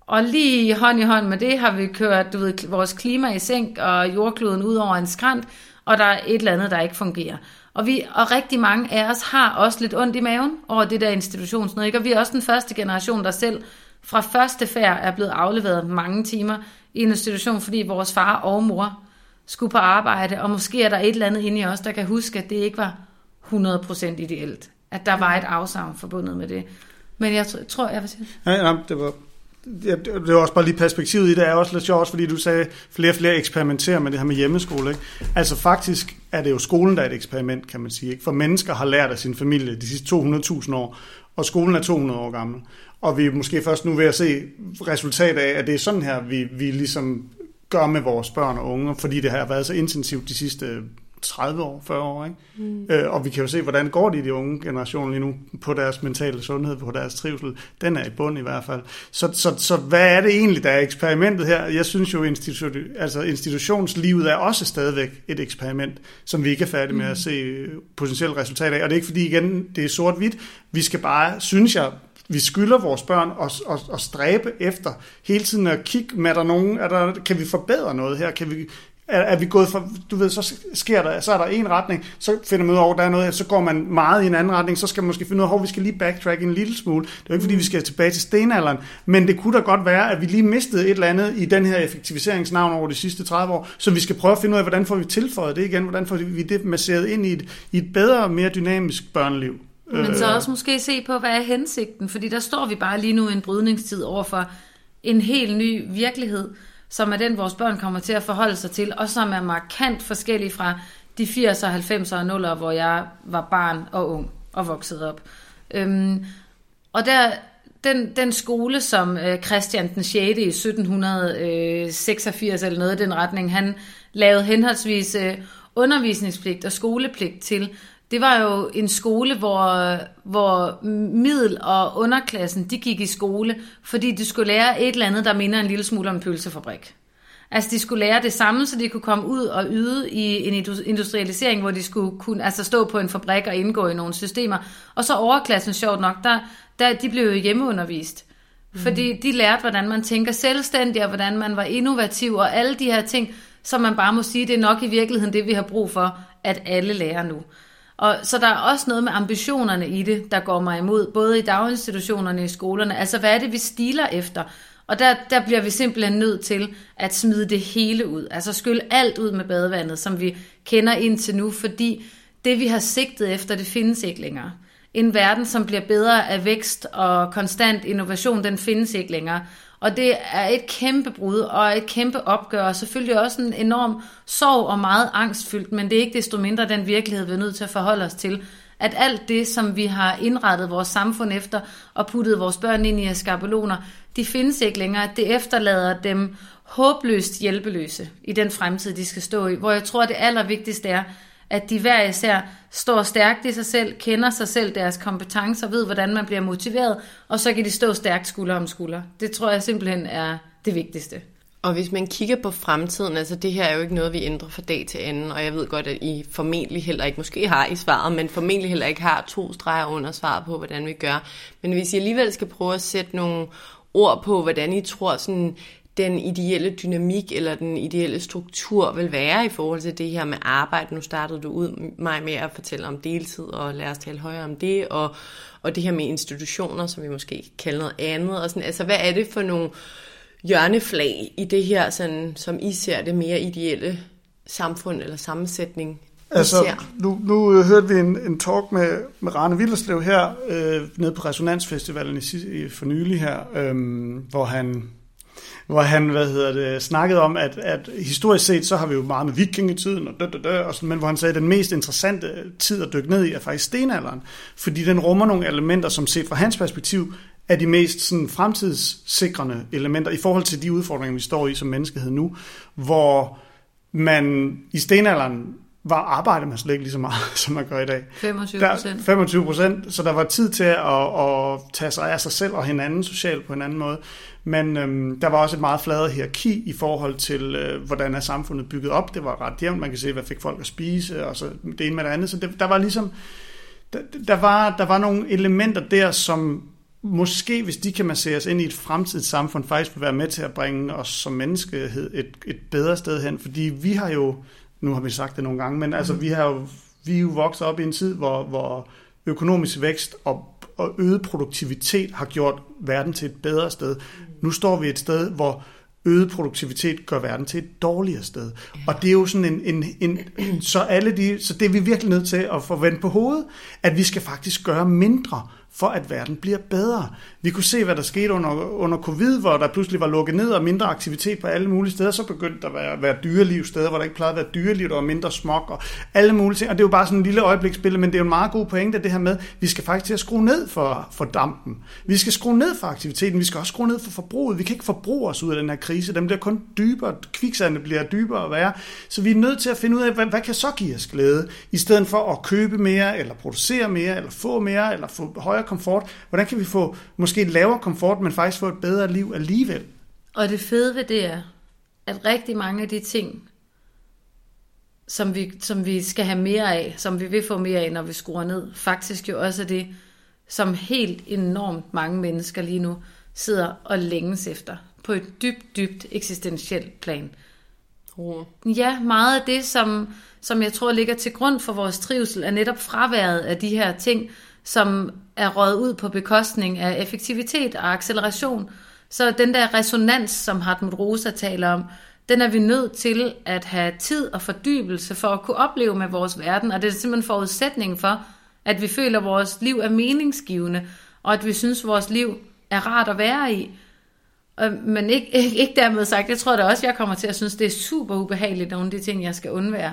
Og lige hånd i hånd med det har vi kørt du ved, vores klima i sænk og jordkloden ud over en skrant, og der er et eller andet, der ikke fungerer. Og, vi, og rigtig mange af os har også lidt ondt i maven over det der institutionsnød. Ikke? Og vi er også den første generation, der selv fra første færd er blevet afleveret mange timer i en institution, fordi vores far og mor skulle på arbejde, og måske er der et eller andet inde i os, der kan huske, at det ikke var 100% ideelt. At der var et afsavn forbundet med det. Men jeg tror, jeg vil sige... Ja, ja, det var det, det var også bare lige perspektivet i det, er også lidt sjovt, fordi du sagde, flere og flere eksperimenterer med det her med hjemmeskole. Ikke? Altså faktisk er det jo skolen, der er et eksperiment, kan man sige. Ikke? For mennesker har lært af sin familie de sidste 200.000 år, og skolen er 200 år gammel. Og vi er måske først nu ved at se resultatet af, at det er sådan her, vi, vi ligesom gør med vores børn og unge, fordi det har været så intensivt de sidste 30 år, 40 år. Ikke? Mm. Øh, og vi kan jo se, hvordan går det i de unge generationer lige nu på deres mentale sundhed, på deres trivsel. Den er i bund i hvert fald. Så, så, så hvad er det egentlig, der er eksperimentet her? Jeg synes jo, institu- altså institutionslivet er også stadigvæk et eksperiment, som vi ikke er færdige med at mm. se potentielle resultater af. Og det er ikke fordi, igen, det er sort-hvidt. Vi skal bare, synes jeg, vi skylder vores børn at, at, at stræbe efter hele tiden at kigge, med der nogen, er der, kan vi forbedre noget her? Kan vi, er, er vi gået for, du ved, så sker der, så er der en retning, så finder man ud over, der er noget, så går man meget i en anden retning, så skal man måske finde ud af, hvor vi skal lige backtrack en lille smule. Det er jo ikke, fordi vi skal tilbage til stenalderen, men det kunne da godt være, at vi lige mistede et eller andet i den her effektiviseringsnavn over de sidste 30 år, så vi skal prøve at finde ud af, hvordan får vi tilføjet det igen, hvordan får vi det masseret ind i et, i et bedre, mere dynamisk børneliv. Men så øh. også måske se på, hvad er hensigten, fordi der står vi bare lige nu i en brydningstid over for en helt ny virkelighed, som er den, vores børn kommer til at forholde sig til, og som er markant forskellig fra de 80'er, 90'er og 0'er, hvor jeg var barn og ung og voksede op. Øhm, og der, den, den skole, som øh, Christian den 6. i 1786 øh, eller noget i den retning, han lavede henholdsvis øh, undervisningspligt og skolepligt til, det var jo en skole, hvor, hvor middel- og underklassen, de gik i skole, fordi de skulle lære et eller andet, der minder en lille smule om en pølsefabrik. Altså de skulle lære det samme, så de kunne komme ud og yde i en industrialisering, hvor de skulle kunne altså stå på en fabrik og indgå i nogle systemer. Og så overklassen, sjovt nok, der, der de blev jo hjemmeundervist. Mm. Fordi de lærte, hvordan man tænker selvstændigt, og hvordan man var innovativ, og alle de her ting, som man bare må sige, det er nok i virkeligheden det, vi har brug for, at alle lærer nu. Og så der er også noget med ambitionerne i det, der går mig imod, både i daginstitutionerne, i skolerne. Altså, hvad er det, vi stiler efter? Og der, der bliver vi simpelthen nødt til at smide det hele ud. Altså skylle alt ud med badevandet, som vi kender indtil nu, fordi det, vi har sigtet efter, det findes ikke længere. En verden, som bliver bedre af vækst og konstant innovation, den findes ikke længere. Og det er et kæmpe brud og et kæmpe opgør, og selvfølgelig også en enorm sorg og meget angstfyldt, men det er ikke desto mindre den virkelighed, vi er nødt til at forholde os til. At alt det, som vi har indrettet vores samfund efter og puttet vores børn ind i skabeloner, de findes ikke længere. Det efterlader dem håbløst hjælpeløse i den fremtid, de skal stå i. Hvor jeg tror, det allervigtigste er, at de hver især står stærkt i sig selv, kender sig selv, deres kompetencer, ved, hvordan man bliver motiveret, og så kan de stå stærkt skulder om skulder. Det tror jeg simpelthen er det vigtigste. Og hvis man kigger på fremtiden, altså det her er jo ikke noget, vi ændrer fra dag til anden, og jeg ved godt, at I formentlig heller ikke, måske har I svaret, men formentlig heller ikke har to streger under svaret på, hvordan vi gør. Men hvis I alligevel skal prøve at sætte nogle ord på, hvordan I tror, sådan, den ideelle dynamik eller den ideelle struktur vil være i forhold til det her med arbejde. Nu startede du ud mig med at fortælle om deltid, og lad os tale højere om det, og, og det her med institutioner, som vi måske kalder noget andet. Og sådan, altså, hvad er det for nogle hjørneflag i det her, sådan, som I ser det mere ideelle samfund eller sammensætning, Altså, nu, nu hørte vi en, en talk med, med Rane Villerslev her, øh, nede på Resonansfestivalen i, i, for nylig her, øh, hvor han hvor han hvad hedder det, snakkede om, at, at historisk set, så har vi jo meget med vikingetiden, og dø, dø, dø, og sådan, men hvor han sagde, at den mest interessante tid at dykke ned i er faktisk stenalderen, fordi den rummer nogle elementer, som set fra hans perspektiv, er de mest sådan, fremtidssikrende elementer i forhold til de udfordringer, vi står i som menneskehed nu, hvor man i stenalderen var arbejde man slet ikke lige så meget, som man gør i dag. 25 procent. 25 procent, så der var tid til at, at tage sig af sig selv og hinanden socialt på en anden måde. Men øhm, der var også et meget fladere hierarki i forhold til, øh, hvordan er samfundet bygget op. Det var ret jævnt, man kan se, hvad fik folk at spise, og så det ene med det andet. Så det, der var ligesom, der, der, var, der var nogle elementer der, som måske, hvis de kan masseres ind i et fremtidigt samfund, faktisk vil være med til at bringe os som menneskehed et, et bedre sted hen. Fordi vi har jo, nu har vi sagt det nogle gange, men altså, vi har jo, vi er jo vokset op i en tid, hvor, hvor økonomisk vækst og og øget produktivitet har gjort verden til et bedre sted. Nu står vi et sted, hvor øget produktivitet gør verden til et dårligere sted. Og det er jo sådan en, en, en så alle de, så det er vi virkelig nødt til at forvente på hovedet, at vi skal faktisk gøre mindre for at verden bliver bedre. Vi kunne se, hvad der skete under, under covid, hvor der pludselig var lukket ned og mindre aktivitet på alle mulige steder. Så begyndte der at være, være dyreliv steder, hvor der ikke plejede at være dyreliv, der var mindre smog og alle mulige ting. Og det er jo bare sådan en lille øjebliksbillede, men det er jo en meget god pointe, det her med, at vi skal faktisk til at skrue ned for, for dampen. Vi skal skrue ned for aktiviteten, vi skal også skrue ned for forbruget. Vi kan ikke forbruge os ud af den her krise. Den bliver kun dybere, kviksandet bliver dybere og værre. Så vi er nødt til at finde ud af, hvad, hvad kan så give os glæde, i stedet for at købe mere, eller producere mere, eller få mere, eller få højere komfort. Hvordan kan vi få måske et lavere komfort, men faktisk få et bedre liv alligevel? Og det fede ved det er, at rigtig mange af de ting, som vi, som vi skal have mere af, som vi vil få mere af, når vi skruer ned, faktisk jo også er det, som helt enormt mange mennesker lige nu sidder og længes efter på et dybt, dybt eksistentielt plan. Oh. Ja, meget af det, som, som jeg tror ligger til grund for vores trivsel, er netop fraværet af de her ting, som er røget ud på bekostning af effektivitet og acceleration. Så den der resonans, som Hartmut Rosa taler om, den er vi nødt til at have tid og fordybelse for at kunne opleve med vores verden, og det er simpelthen forudsætningen for, at vi føler, at vores liv er meningsgivende, og at vi synes, at vores liv er rart at være i. Men ikke, ikke, ikke dermed sagt, jeg tror da også, jeg kommer til at synes, det er super ubehageligt, nogle af de ting, jeg skal undvære.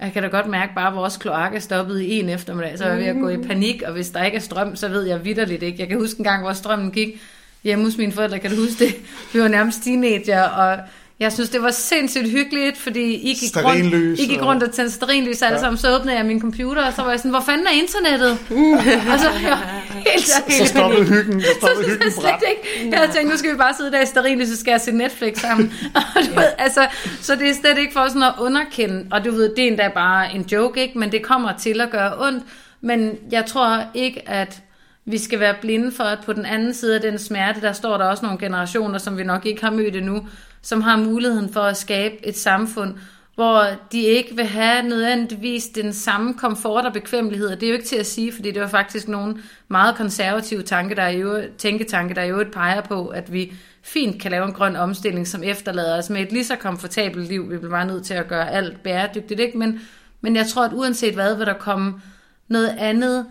Jeg kan da godt mærke, bare at vores kloak er stoppet i en eftermiddag, så er jeg ved at gå i panik, og hvis der ikke er strøm, så ved jeg vidderligt ikke. Jeg kan huske en gang, hvor strømmen gik hjemme hos mine forældre, kan du huske det? Vi var nærmest teenager, og jeg synes, det var sindssygt hyggeligt, fordi I gik, rundt, I gik rundt og tændte sterinlys alle ja. sammen, så åbnede jeg min computer, og så var jeg sådan, hvor fanden er internettet? Mm. og så, jeg helt, så, så stoppede hyggen, så stoppede hyggen slet ikke. Jeg havde tænkt, nu skal vi bare sidde der i sterinlys, så skal jeg se Netflix sammen. og du ved, altså, så det er slet ikke for sådan at underkende, og du ved, det er endda bare en joke, ikke? men det kommer til at gøre ondt. Men jeg tror ikke, at vi skal være blinde for, at på den anden side af den smerte, der står der også nogle generationer, som vi nok ikke har mødt endnu, som har muligheden for at skabe et samfund, hvor de ikke vil have nødvendigvis den samme komfort og bekvemmelighed. Og det er jo ikke til at sige, fordi det var faktisk nogle meget konservative tanke, der er jo, tænketanke, der jo et peger på, at vi fint kan lave en grøn omstilling, som efterlader os med et lige så komfortabelt liv. Vi bliver bare nødt til at gøre alt bæredygtigt, ikke? Men, men jeg tror, at uanset hvad, vil der komme noget andet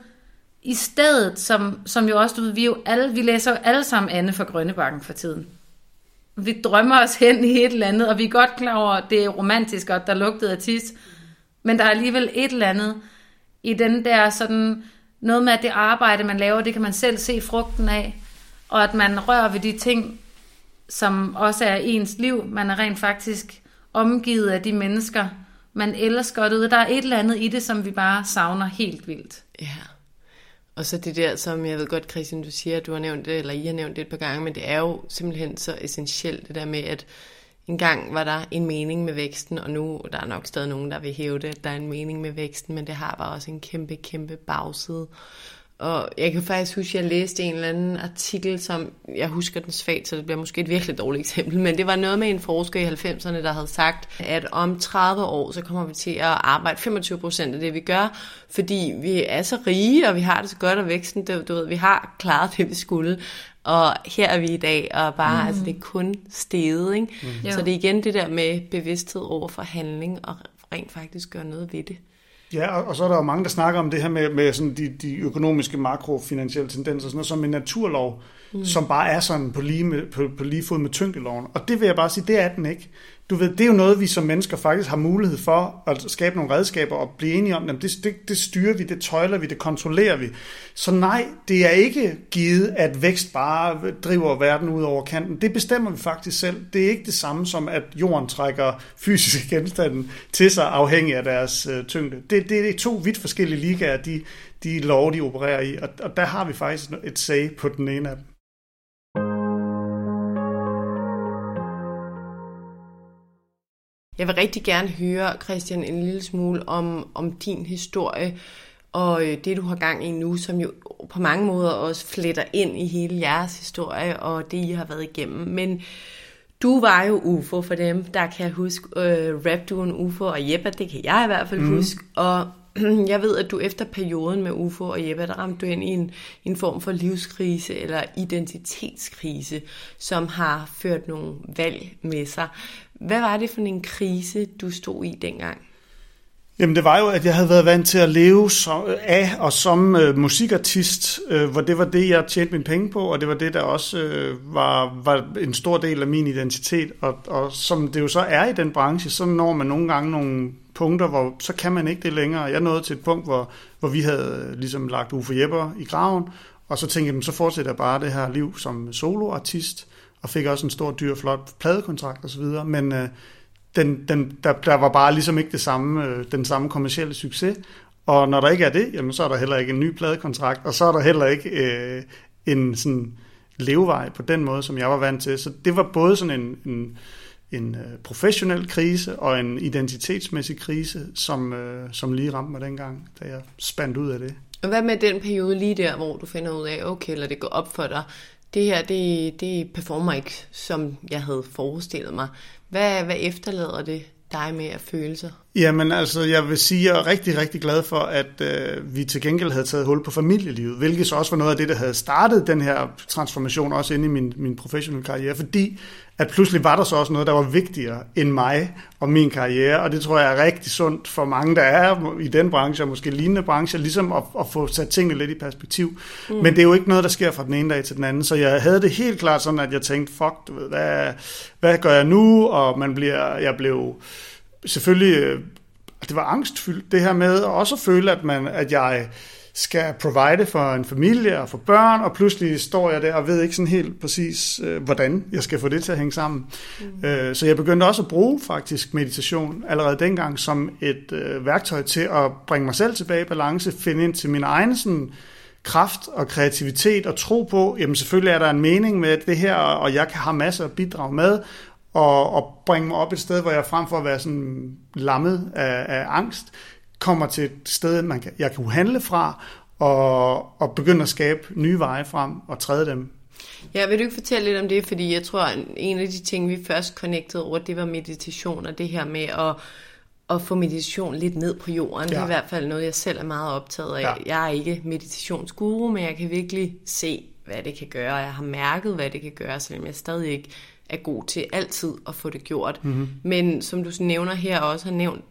i stedet, som, som jo også, du ved, vi, jo alle, vi læser jo alle sammen Anne fra Grønnebakken for tiden. Vi drømmer os hen i et eller andet, og vi er godt klar over, at det er romantisk, og der lugtede af tis. Men der er alligevel et eller andet i den der sådan, noget med, at det arbejde, man laver, det kan man selv se frugten af. Og at man rører ved de ting, som også er ens liv. Man er rent faktisk omgivet af de mennesker, man elsker. ud. Der er et eller andet i det, som vi bare savner helt vildt. Ja. Og så det der, som jeg ved godt, Christian, du siger, at du har nævnt det, eller I har nævnt det et par gange, men det er jo simpelthen så essentielt, det der med, at engang var der en mening med væksten, og nu der er nok stadig nogen, der vil hæve det, at der er en mening med væksten, men det har bare også en kæmpe, kæmpe bagside. Og jeg kan faktisk huske, at jeg læste en eller anden artikel, som jeg husker den svagt, så det bliver måske et virkelig dårligt eksempel, men det var noget med en forsker i 90'erne, der havde sagt, at om 30 år, så kommer vi til at arbejde 25 procent af det, vi gør, fordi vi er så rige, og vi har det så godt, og væksten, du, du ved, vi har klaret det, vi skulle. Og her er vi i dag, og bare, mm. altså det er kun steget, ikke? Mm. Så det er igen det der med bevidsthed over for handling, og rent faktisk gøre noget ved det. Ja, og, og så er der jo mange, der snakker om det her med, med sådan de, de økonomiske makrofinansielle tendenser, sådan noget, som en naturlov, mm. som bare er sådan på lige, med, på, på lige fod med tyngdeloven. Og det vil jeg bare sige, det er den ikke du ved, det er jo noget, vi som mennesker faktisk har mulighed for at skabe nogle redskaber og blive enige om. Jamen, det, det, det styrer vi, det tøjler vi, det kontrollerer vi. Så nej, det er ikke givet, at vækst bare driver verden ud over kanten. Det bestemmer vi faktisk selv. Det er ikke det samme som, at jorden trækker fysiske genstande til sig afhængig af deres øh, tyngde. Det, det er to vidt forskellige ligaer, de, de lov, de opererer i. Og, og der har vi faktisk et sag på den ene af dem. Jeg vil rigtig gerne høre, Christian, en lille smule om, om din historie, og øh, det du har gang i nu, som jo på mange måder også fletter ind i hele jeres historie, og det I har været igennem. Men du var jo UFO for dem, der kan huske øh, rapduen UFO og Jeppe, det kan jeg i hvert fald mm. huske. Og jeg ved, at du efter perioden med UFO og Jeppe, der ramte du ind i en, en form for livskrise eller identitetskrise, som har ført nogle valg med sig. Hvad var det for en krise, du stod i dengang? Jamen det var jo, at jeg havde været vant til at leve som, af og som øh, musikartist, øh, hvor det var det, jeg tjente mine penge på, og det var det, der også øh, var, var en stor del af min identitet. Og, og som det jo så er i den branche, så når man nogle gange nogle punkter, hvor så kan man ikke det længere. Jeg nåede til et punkt, hvor, hvor vi havde øh, ligesom lagt Uffe Jepper i graven, og så tænkte jeg, så fortsætter jeg bare det her liv som soloartist, og fik også en stor, dyr, flot pladekontrakt osv., men øh, den, den, der, der var bare ligesom ikke det samme, øh, den samme kommercielle succes, og når der ikke er det, jamen, så er der heller ikke en ny pladekontrakt, og så er der heller ikke øh, en sådan levevej på den måde, som jeg var vant til. Så det var både sådan en, en, en øh, professionel krise og en identitetsmæssig krise, som, øh, som lige ramte mig dengang, da jeg spandt ud af det. Og hvad med den periode lige der, hvor du finder ud af, okay, eller det går op for dig, det her, det, det performer ikke, som jeg havde forestillet mig. Hvad, hvad efterlader det dig med at føle sig? Jamen altså, jeg vil sige, at jeg er rigtig, rigtig glad for, at øh, vi til gengæld havde taget hul på familielivet, hvilket så også var noget af det, der havde startet den her transformation, også inde i min, min professionelle karriere, fordi at pludselig var der så også noget, der var vigtigere end mig og min karriere, og det tror jeg er rigtig sundt for mange, der er i den branche, og måske lignende brancher, ligesom at, at få sat tingene lidt i perspektiv. Mm. Men det er jo ikke noget, der sker fra den ene dag til den anden, så jeg havde det helt klart sådan, at jeg tænkte, fuck, du ved, hvad, hvad gør jeg nu? Og man bliver, jeg blev selvfølgelig, øh, det var angstfyldt, det her med også at føle, at, man, at jeg skal provide for en familie og for børn, og pludselig står jeg der og ved ikke sådan helt præcis, øh, hvordan jeg skal få det til at hænge sammen. Mm. Øh, så jeg begyndte også at bruge faktisk meditation allerede dengang som et øh, værktøj til at bringe mig selv tilbage i balance, finde ind til min egen sådan, kraft og kreativitet og tro på, jamen selvfølgelig er der en mening med det her, og jeg kan have masser af bidrag med, og, og bringe mig op et sted, hvor jeg frem for at være sådan lammet af, af angst, kommer til et sted, man kan, jeg kan handle fra, og, og begynde at skabe nye veje frem og træde dem. Ja, vil du ikke fortælle lidt om det? Fordi jeg tror, en af de ting, vi først connectede over, det var meditation og det her med at, at få meditation lidt ned på jorden. Ja. Det er i hvert fald noget, jeg selv er meget optaget af. Ja. Jeg er ikke meditationsguru, men jeg kan virkelig se, hvad det kan gøre. Jeg har mærket, hvad det kan gøre, selvom jeg stadig ikke er god til altid at få det gjort. Mm-hmm. Men som du nævner her og også har nævnt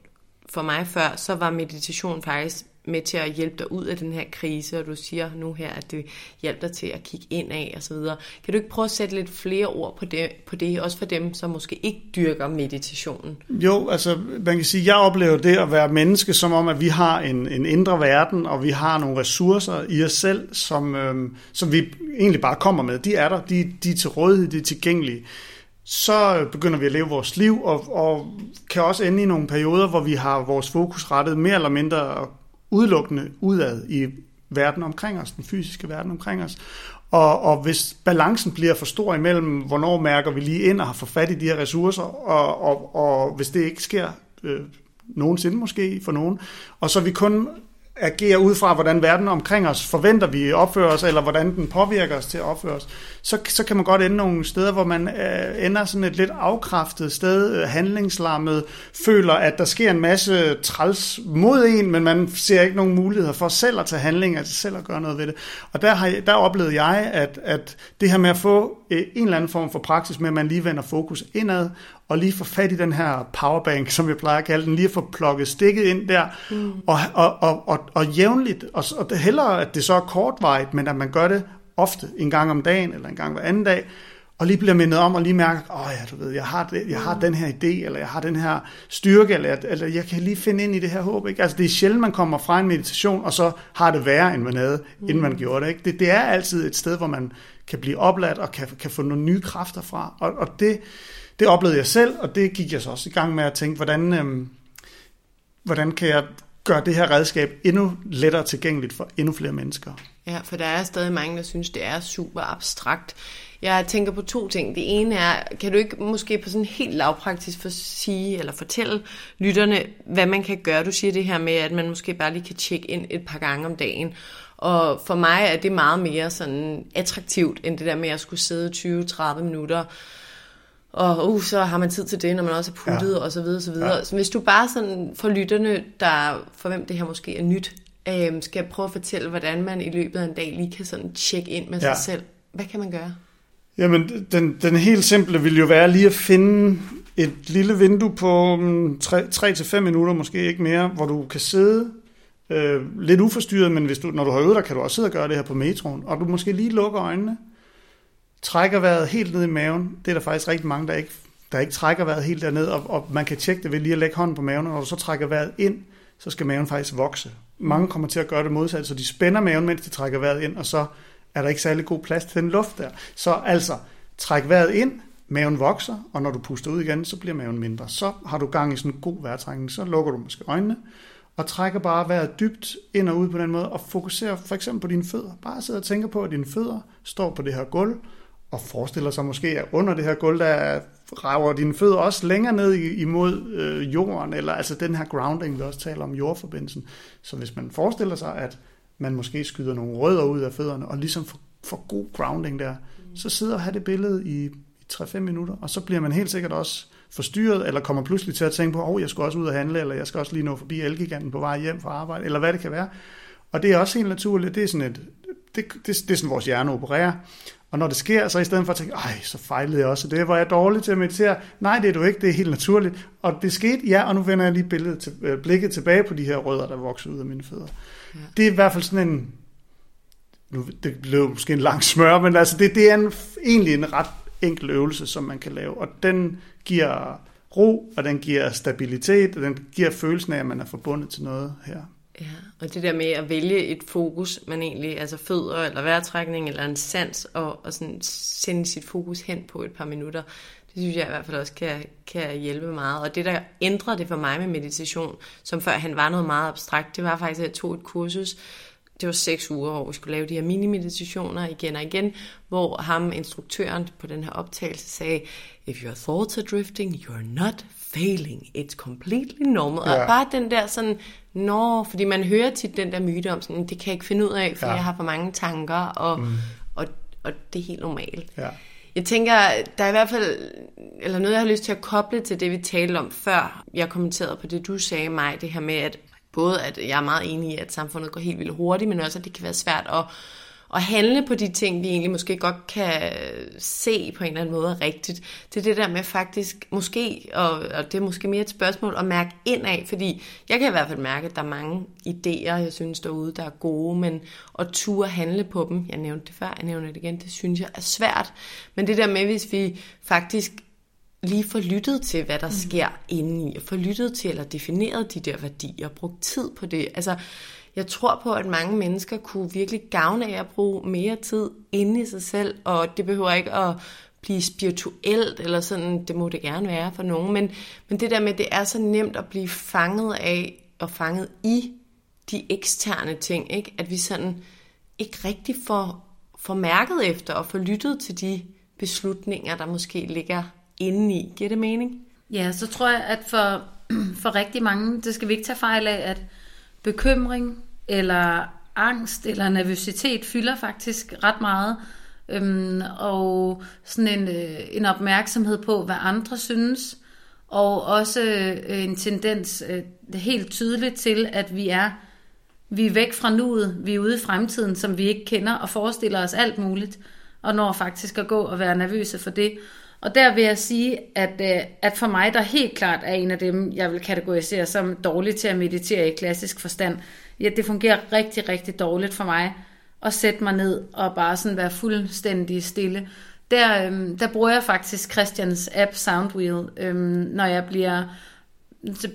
for mig før, så var meditation faktisk med til at hjælpe dig ud af den her krise, og du siger nu her, at det hjælper dig til at kigge ind af og så videre. Kan du ikke prøve at sætte lidt flere ord på det, på det, også for dem, som måske ikke dyrker meditationen? Jo, altså man kan sige, jeg oplever det at være menneske som om, at vi har en, en indre verden, og vi har nogle ressourcer i os selv, som, øhm, som vi egentlig bare kommer med. De er der, de, de er til rådighed, de er tilgængelige. Så begynder vi at leve vores liv, og, og kan også ende i nogle perioder, hvor vi har vores fokus rettet mere eller mindre udelukkende udad i verden omkring os, den fysiske verden omkring os. Og, og hvis balancen bliver for stor imellem, hvornår mærker vi lige ind og har fået fat i de her ressourcer, og, og, og hvis det ikke sker øh, nogensinde måske for nogen, og så vi kun agerer ud fra, hvordan verden omkring os forventer vi opfører os, eller hvordan den påvirker os til at opføre os, så, så kan man godt ende nogle steder, hvor man øh, ender sådan et lidt afkræftet sted, øh, handlingslammet, føler, at der sker en masse træls mod en, men man ser ikke nogen muligheder for selv at tage handling, altså selv at gøre noget ved det. Og der, har, jeg- der oplevede jeg, at, at det her med at få øh, en eller anden form for praksis med, at man lige vender fokus indad, og lige få fat i den her powerbank, som jeg plejer at kalde den, lige at få plukket stikket ind der, mm. og, og, og, og, og jævnligt, og, og det hellere, at det så er kortvarigt, men at man gør det ofte, en gang om dagen, eller en gang hver anden dag, og lige bliver mindet om, og lige mærker, åh oh ja, du ved, jeg har, det, jeg har den her idé, eller jeg har den her styrke, eller, eller jeg kan lige finde ind i det her håb. Ikke? Altså det er sjældent, man kommer fra en meditation, og så har det værre, end man havde, mm. inden man gjorde det. Ikke? det. Det er altid et sted, hvor man kan blive opladt, og kan, kan få nogle nye kræfter fra, og, og det, det oplevede jeg selv, og det gik jeg så også i gang med at tænke, hvordan, øh, hvordan kan jeg gøre det her redskab endnu lettere tilgængeligt for endnu flere mennesker. Ja, for der er stadig mange, der synes, det er super abstrakt. Jeg tænker på to ting. Det ene er, kan du ikke måske på sådan helt lavpraktisk for sige, eller fortælle lytterne, hvad man kan gøre? Du siger det her med, at man måske bare lige kan tjekke ind et par gange om dagen. Og for mig er det meget mere sådan attraktivt, end det der med at skulle sidde 20-30 minutter og uh, så har man tid til det, når man også er puttet, ja. og så videre, så videre. Ja. Så hvis du bare sådan for lytterne, der, for hvem det her måske er nyt, øhm, skal jeg prøve at fortælle, hvordan man i løbet af en dag lige kan sådan tjekke ind med Ja. sig selv. Hvad kan man gøre? Jamen, den, den helt simple vil jo være lige at finde et lille vindue på 3-5 minutter, måske ikke mere, hvor du kan sidde øh, lidt uforstyrret, men hvis du, når du har øvet dig, kan du også sidde og gøre det her på metroen, og du måske lige lukker øjnene, trækker vejret helt ned i maven. Det er der faktisk rigtig mange, der ikke, der ikke trækker vejret helt derned, og, og man kan tjekke det ved lige at lægge hånden på maven, og når du så trækker vejret ind, så skal maven faktisk vokse. Mange kommer til at gøre det modsatte, så de spænder maven, mens de trækker vejret ind, og så er der ikke særlig god plads til den luft der. Så altså, træk vejret ind, maven vokser, og når du puster ud igen, så bliver maven mindre. Så har du gang i sådan en god vejrtrækning, så lukker du måske øjnene, og trækker bare vejret dybt ind og ud på den måde, og fokuserer for eksempel på dine fødder. Bare sidde og tænke på, at dine fødder står på det her gulv, og forestiller sig måske, at under det her gulv, der rager dine fødder også længere ned imod øh, jorden, eller altså den her grounding, vi også taler om, jordforbindelsen. Så hvis man forestiller sig, at man måske skyder nogle rødder ud af fødderne, og ligesom får, får god grounding der, mm. så sidder og have det billede i, i 3-5 minutter, og så bliver man helt sikkert også forstyrret, eller kommer pludselig til at tænke på, at oh, jeg skal også ud og handle, eller jeg skal også lige nå forbi Elgiganten på vej hjem fra arbejde, eller hvad det kan være. Og det er også helt naturligt, det er sådan et, det, det, det er sådan, vores hjerne opererer. Og når det sker, så i stedet for at tænke, ej, så fejlede jeg også, det var jeg dårlig til at meditere. Nej, det er du ikke, det er helt naturligt. Og det skete, ja, og nu vender jeg lige billedet til, øh, blikket tilbage på de her rødder, der vokser ud af mine fødder. Ja. Det er i hvert fald sådan en, nu, det blev måske en lang smør, men altså det, det er en, egentlig en ret enkel øvelse, som man kan lave. Og den giver ro, og den giver stabilitet, og den giver følelsen af, at man er forbundet til noget her. Ja, og det der med at vælge et fokus, man egentlig, altså fødder eller vejrtrækning eller en sans, og, og sådan sende sit fokus hen på et par minutter, det synes jeg i hvert fald også kan, kan hjælpe meget. Og det, der ændrede det for mig med meditation, som før han var noget meget abstrakt, det var faktisk, at jeg tog et kursus, det var seks uger, hvor vi skulle lave de her mini-meditationer igen og igen, hvor ham, instruktøren på den her optagelse, sagde, if your thoughts are drifting, you're not failing. It's completely normal. Ja. Og bare den der sådan, nå, fordi man hører tit den der myte om sådan, det kan jeg ikke finde ud af, for ja. jeg har for mange tanker, og, mm. og, og det er helt normalt. Ja. Jeg tænker, der er i hvert fald, eller noget, jeg har lyst til at koble til det, vi talte om før. Jeg kommenterede på det, du sagde mig, det her med, at både at jeg er meget enig i, at samfundet går helt vildt hurtigt, men også, at det kan være svært at at handle på de ting, vi egentlig måske godt kan se på en eller anden måde er rigtigt. Det er det der med faktisk, måske, og, og det er måske mere et spørgsmål, at mærke ind af, fordi jeg kan i hvert fald mærke, at der er mange idéer, jeg synes derude, der er gode, men at ture handle på dem, jeg nævnte det før, jeg nævner det igen, det synes jeg er svært. Men det der med, hvis vi faktisk lige får lyttet til, hvad der mm. sker indeni, og får lyttet til, eller defineret de der værdier, brugt tid på det. Altså, jeg tror på, at mange mennesker kunne virkelig gavne af at bruge mere tid inde i sig selv, og det behøver ikke at blive spirituelt, eller sådan, det må det gerne være for nogen, men, men det der med, det er så nemt at blive fanget af, og fanget i de eksterne ting, ikke? at vi sådan ikke rigtig får, får mærket efter, og får lyttet til de beslutninger, der måske ligger inde i. Giver det mening? Ja, så tror jeg, at for, for rigtig mange, det skal vi ikke tage fejl af, at bekymring eller angst eller nervøsitet fylder faktisk ret meget. Øhm, og sådan en, øh, en opmærksomhed på, hvad andre synes, og også øh, en tendens øh, helt tydeligt til, at vi er vi er væk fra nuet, vi er ude i fremtiden, som vi ikke kender, og forestiller os alt muligt, og når faktisk at gå og være nervøse for det. Og der vil jeg sige, at, øh, at for mig, der helt klart er en af dem, jeg vil kategorisere som dårlig til at meditere i klassisk forstand. Ja, det fungerer rigtig, rigtig dårligt for mig at sætte mig ned og bare sådan være fuldstændig stille. Der, øhm, der bruger jeg faktisk Christians app Soundwheel, øhm, når jeg bliver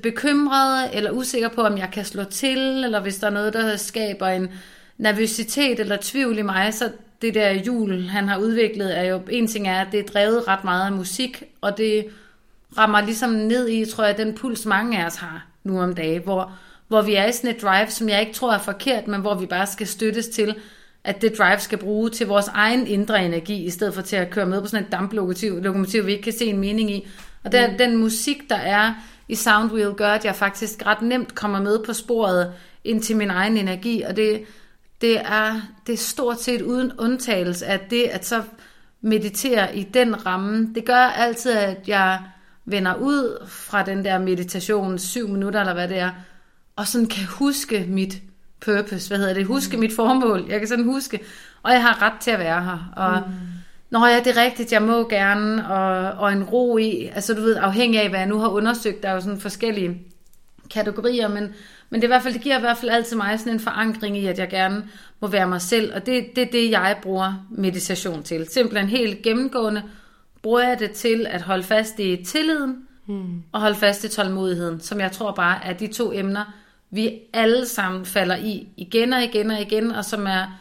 bekymret eller usikker på, om jeg kan slå til, eller hvis der er noget, der skaber en nervøsitet eller tvivl i mig, så det der jul, han har udviklet, er jo, en ting er, at det er drevet ret meget af musik, og det rammer ligesom ned i, tror jeg, den puls mange af os har nu om dagen, hvor, hvor vi er i sådan et drive, som jeg ikke tror er forkert, men hvor vi bare skal støttes til, at det drive skal bruge til vores egen indre energi, i stedet for til at køre med på sådan et damplokomotiv, lokomotiv, vi ikke kan se en mening i. Og der, mm. den musik, der er i Soundwheel, gør, at jeg faktisk ret nemt kommer med på sporet ind til min egen energi, og det, det er, det er stort set uden undtagelse, at det at så meditere i den ramme, det gør altid, at jeg vender ud fra den der meditation, syv minutter eller hvad det er, og sådan kan huske mit purpose, hvad hedder det, huske mm. mit formål, jeg kan sådan huske, og jeg har ret til at være her, og mm. når jeg det er rigtigt, jeg må gerne, og, og en ro i, altså du ved, afhængig af hvad jeg nu har undersøgt, der er jo sådan forskellige kategorier, men men det, er i hvert fald, det giver i hvert fald altid mig sådan en forankring i, at jeg gerne må være mig selv. Og det, det er det, jeg bruger meditation til. Simpelthen helt gennemgående bruger jeg det til at holde fast i tilliden hmm. og holde fast i tålmodigheden, som jeg tror bare er de to emner, vi alle sammen falder i igen og igen og igen, og som er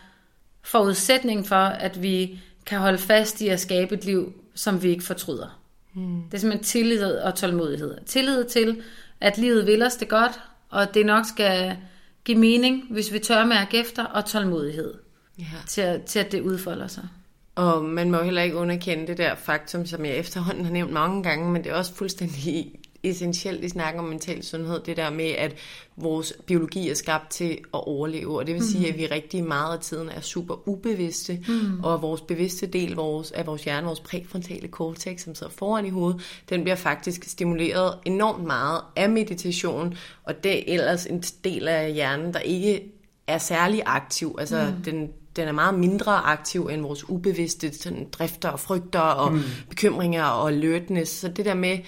forudsætning for, at vi kan holde fast i at skabe et liv, som vi ikke fortryder. Hmm. Det er simpelthen tillid og tålmodighed. Tillid til, at livet vil os det godt, og det nok skal give mening, hvis vi tør mærke efter, og tålmodighed ja. til, at, til at det udfolder sig. Og man må heller ikke underkende det der faktum, som jeg efterhånden har nævnt mange gange, men det er også fuldstændig essentielt i snakken om mental sundhed, det der med, at vores biologi er skabt til at overleve, og det vil sige, mm. at vi rigtig meget af tiden er super ubevidste, mm. og vores bevidste del vores, af vores hjerne, vores præfrontale cortex, som sidder foran i hovedet, den bliver faktisk stimuleret enormt meget af meditation, og det er ellers en del af hjernen, der ikke er særlig aktiv, altså mm. den den er meget mindre aktiv end vores ubevidste sådan, drifter og frygter og mm. bekymringer og alertness. Så det der med,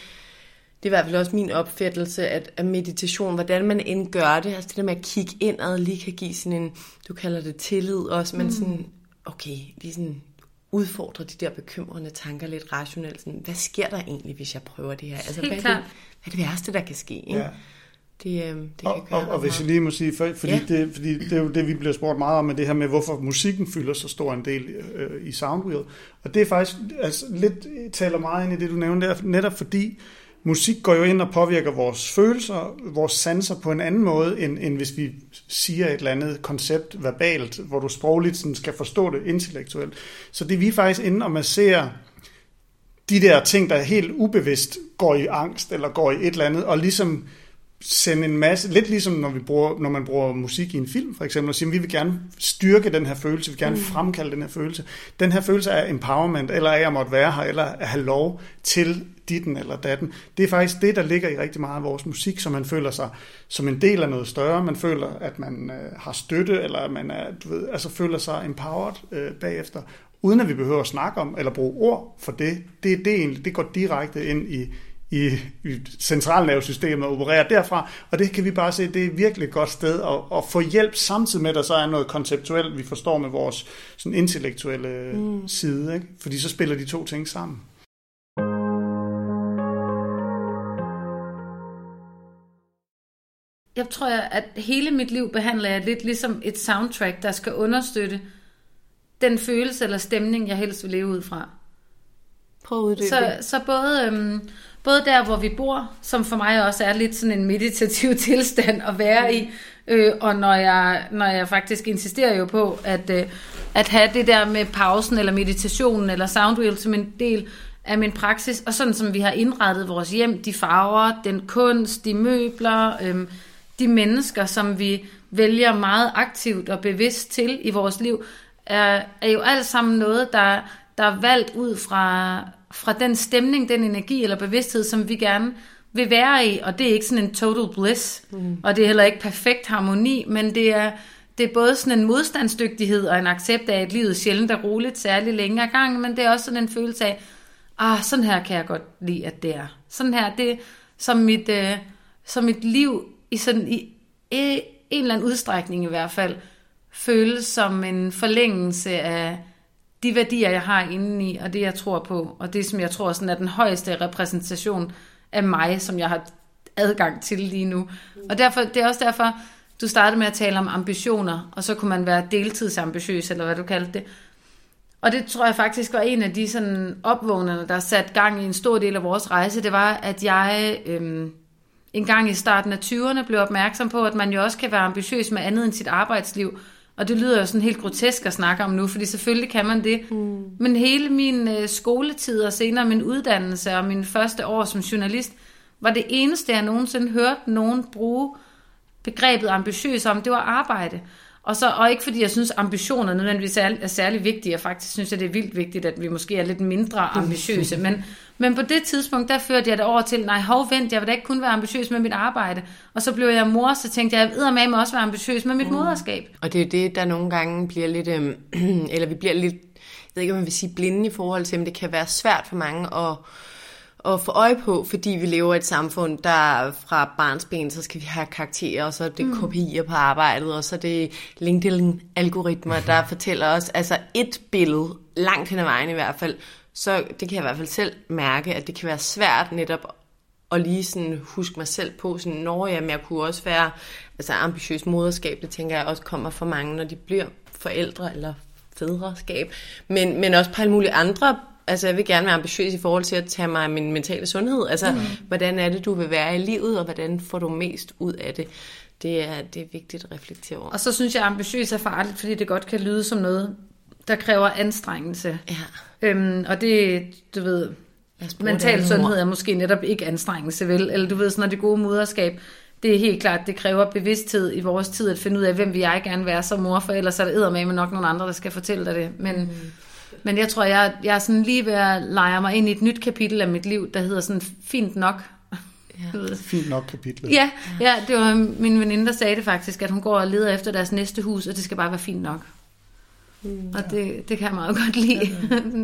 det er i hvert fald også min opfattelse, at, at meditation, hvordan man end gør det, altså det der med at kigge indad, lige kan give sådan en, du kalder det tillid også, men mm. sådan, okay, lige sådan udfordre de der bekymrende tanker lidt rationelt. Sådan, hvad sker der egentlig, hvis jeg prøver det her? Altså, hvad, er det, hvad er det værste, der kan ske? Ikke? Ja. Det, øh, det og, og, og hvis jeg lige må sige, for, fordi, ja. det, fordi det er jo det, vi bliver spurgt meget om, med det her med, hvorfor musikken fylder så stor en del øh, i Soundwheel. Og det er faktisk altså, lidt, taler meget ind i det, du nævnte der, netop fordi musik går jo ind og påvirker vores følelser, vores sanser på en anden måde, end, end hvis vi siger et eller andet koncept verbalt, hvor du sprogligt sådan skal forstå det intellektuelt. Så det er vi faktisk inde og masserer de der ting, der helt ubevidst går i angst, eller går i et eller andet, og ligesom sende en masse, lidt ligesom når, vi bruger, når man bruger musik i en film for eksempel, og siger, vi vil gerne styrke den her følelse, vi vil gerne mm. fremkalde den her følelse. Den her følelse af empowerment, eller af at måtte være her, eller at have lov til ditten eller datten. Det er faktisk det, der ligger i rigtig meget af vores musik, så man føler sig som en del af noget større. Man føler, at man øh, har støtte, eller man er, du ved, altså føler sig empowered øh, bagefter, uden at vi behøver at snakke om eller bruge ord for det. Det, det, egentlig, det går direkte ind i, i, i centralnervesystemet og opererer derfra. Og det kan vi bare se, det er virkelig et godt sted at, at få hjælp samtidig med, at der så er noget konceptuelt, vi forstår med vores sådan intellektuelle mm. side. Ikke? Fordi så spiller de to ting sammen. Jeg tror, at hele mit liv behandler jeg lidt ligesom et soundtrack, der skal understøtte den følelse eller stemning, jeg helst vil leve ud fra. Prøv at så, så både, øhm, både der, hvor vi bor, som for mig også er lidt sådan en meditativ tilstand at være i, øh, og når jeg, når jeg faktisk insisterer jo på, at, øh, at have det der med pausen, eller meditationen, eller soundwheel som en del af min praksis, og sådan som vi har indrettet vores hjem, de farver, den kunst, de møbler, øh, de mennesker, som vi vælger meget aktivt og bevidst til i vores liv, er, er jo alt sammen noget, der, der er valgt ud fra, fra den stemning, den energi eller bevidsthed, som vi gerne vil være i. Og det er ikke sådan en total bliss, mm. og det er heller ikke perfekt harmoni, men det er, det er både sådan en modstandsdygtighed og en accept af, at livet sjældent er roligt, særlig længe ad gangen, men det er også sådan en følelse af, ah, sådan her kan jeg godt lide, at det er. Sådan her, det som mit, øh, som mit liv i sådan i, i en eller anden udstrækning i hvert fald, føles som en forlængelse af de værdier, jeg har indeni, og det, jeg tror på, og det, som jeg tror sådan er den højeste repræsentation af mig, som jeg har adgang til lige nu. Og derfor, det er også derfor, du startede med at tale om ambitioner, og så kunne man være deltidsambitiøs, eller hvad du kaldte det. Og det tror jeg faktisk var en af de sådan opvågnerne, der satte gang i en stor del af vores rejse. Det var, at jeg øhm, en gang i starten af 20'erne blev opmærksom på, at man jo også kan være ambitiøs med andet end sit arbejdsliv. Og det lyder jo sådan helt grotesk at snakke om nu, fordi selvfølgelig kan man det. Mm. Men hele min øh, skoletid og senere min uddannelse og min første år som journalist, var det eneste, jeg nogensinde hørte nogen bruge begrebet ambitiøs om, det var arbejde. Og, så, og ikke fordi jeg synes, ambitioner nødvendigvis er, er særlig vigtige. Jeg faktisk synes, at det er vildt vigtigt, at vi måske er lidt mindre ambitiøse. Men, men på det tidspunkt, der førte jeg det over til, nej, hov, vent, jeg vil da ikke kun være ambitiøs med mit arbejde. Og så blev jeg mor, så tænkte jeg, jeg med også være ambitiøs med mit mm. moderskab. Og det er det, der nogle gange bliver lidt, øh, eller vi bliver lidt, jeg ved ikke, om man vil sige blinde i forhold til, men det kan være svært for mange at at få øje på, fordi vi lever i et samfund, der fra barnsben, så skal vi have karakterer, og så er det mm. kopier på arbejdet, og så er det LinkedIn-algoritmer, der fortæller os, altså et billede, langt hen ad vejen i hvert fald, så det kan jeg i hvert fald selv mærke, at det kan være svært netop at lige sådan huske mig selv på, sådan, når jamen, jeg kunne også være altså ambitiøs moderskab, det tænker jeg også kommer for mange, når de bliver forældre eller fædreskab, men, men også på alle mulige andre Altså, jeg vil gerne være ambitiøs i forhold til at tage mig af min mentale sundhed. Altså, mm. hvordan er det, du vil være i livet, og hvordan får du mest ud af det? Det er, det er vigtigt at reflektere over. Og så synes jeg, at ambitiøs er farligt, fordi det godt kan lyde som noget, der kræver anstrengelse. Ja. Øhm, og det, du ved, mental sundhed er måske netop ikke anstrengelse, vel? Eller du ved, sådan, når det gode moderskab, det er helt klart, det kræver bevidsthed i vores tid at finde ud af, hvem vil jeg gerne være som mor, for ellers er der med nok nogle andre, der skal fortælle dig det. Men, mm. Men jeg tror, jeg, jeg er sådan lige ved at lege mig ind i et nyt kapitel af mit liv, der hedder sådan fint nok. Ja. Fint nok kapitel. Ja, ja, det var min veninde, der sagde det faktisk, at hun går og leder efter deres næste hus, og det skal bare være fint nok. Mm, og det, det kan jeg meget godt lide.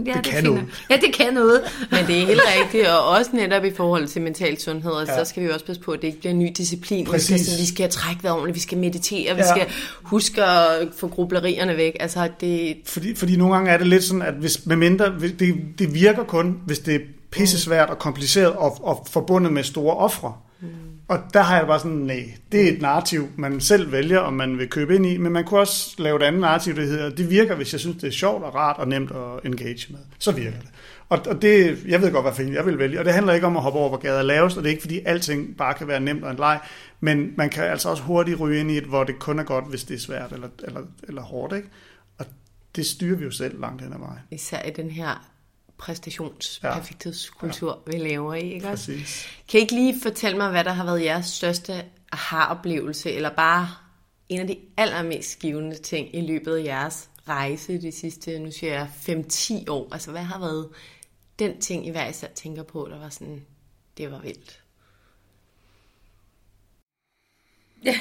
Ja, ja. det, det kan noget. Ja, det kan noget. Men det er helt rigtigt, og også netop i forhold til mental sundhed, ja. så skal vi også passe på, at det ikke bliver en ny disciplin. Vi skal, sådan, vi skal trække vejret ordentligt, vi skal meditere, vi ja. skal huske at få grublerierne væk. Altså, det... fordi, fordi nogle gange er det lidt sådan, at hvis, med mindre, det, det virker kun, hvis det er pissesvært og kompliceret og, og forbundet med store ofre. Og der har jeg bare sådan, nej, det er et narrativ, man selv vælger, om man vil købe ind i, men man kunne også lave et andet narrativ, der hedder, det virker, hvis jeg synes, det er sjovt og rart og nemt at engage med. Så virker det. Og, og det, jeg ved godt, hvad fint jeg vil vælge. Og det handler ikke om at hoppe over, hvor gader er lavest, og det er ikke, fordi alting bare kan være nemt og en leg, men man kan altså også hurtigt ryge ind i et, hvor det kun er godt, hvis det er svært eller, eller, eller hårdt. Ikke? Og det styrer vi jo selv langt hen ad vejen. Især i den her præstationsperfekthedskultur, ja. vi lever i. Ikke også? Præcis. Kan I ikke lige fortælle mig, hvad der har været jeres største aha-oplevelse, eller bare en af de allermest givende ting i løbet af jeres rejse de sidste, nu siger jeg, 5-10 år? Altså, hvad har været den ting, I hver især tænker på, der var sådan, det var vildt? Ja.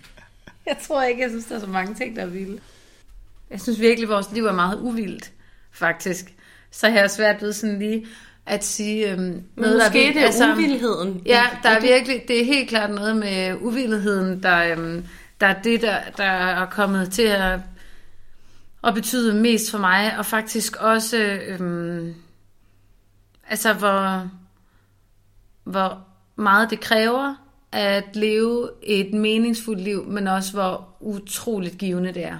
jeg tror ikke, jeg synes, der er så mange ting, der er vilde. Jeg synes virkelig, at vores liv er meget uvildt, faktisk. Så jeg har svært ved sådan lige at sige øhm, noget, måske der er det er altså, uvildheden. Ja, der er virkelig, det er helt klart noget med uvildheden, der, øhm, der er det, der, der er kommet til at, at betyde mest for mig, og faktisk også, øhm, altså hvor, hvor meget det kræver at leve et meningsfuldt liv, men også hvor utroligt givende det er.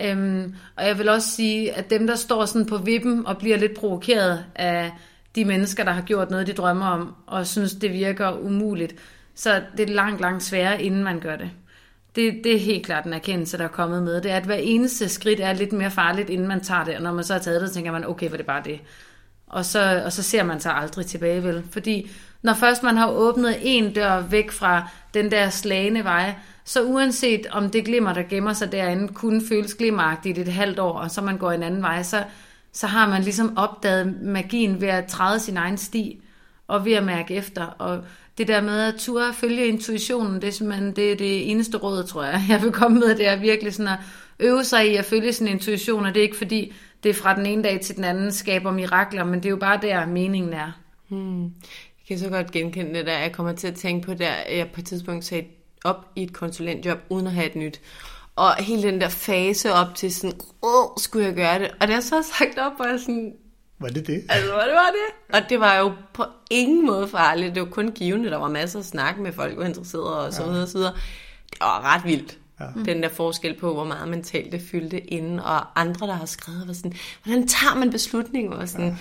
Øhm, og jeg vil også sige, at dem, der står sådan på vippen og bliver lidt provokeret af de mennesker, der har gjort noget, de drømmer om, og synes, det virker umuligt, så det er langt, langt sværere, inden man gør det. Det, det er helt klart en erkendelse, der er kommet med. Det er, at hver eneste skridt er lidt mere farligt, inden man tager det, og når man så har taget det, så tænker man, okay, var det bare det. Og så, og så ser man sig aldrig tilbage, vel? Fordi når først man har åbnet en dør væk fra den der slagende vej, så uanset om det glimmer, der gemmer sig derinde, kun føles glimmeragtigt et halvt år, og så man går en anden vej, så, så har man ligesom opdaget magien ved at træde sin egen sti, og ved at mærke efter. Og det der med at turde følge intuitionen, det er simpelthen det, er det eneste råd, tror jeg, jeg vil komme med, det er virkelig sådan at øve sig i at følge sin intuition, og det er ikke fordi, det fra den ene dag til den anden skaber mirakler, men det er jo bare der, meningen er. Hmm. Jeg kan så godt genkende det der. Jeg kommer til at tænke på der, jeg på et tidspunkt sagde op i et konsulentjob, uden at have et nyt. Og hele den der fase op til sådan, åh, skulle jeg gøre det? Og det er så sagt op, og jeg sådan, var det det? Altså, var det var det? Og det var jo på ingen måde farligt. Det var kun givende. Der var masser af snak med folk, der var interesserede og så videre og så videre. Det var ret vildt. Ja. Den der forskel på, hvor meget mentalt det fyldte inden. Og andre, der har skrevet, var sådan, hvordan tager man beslutninger? Og sådan, ja.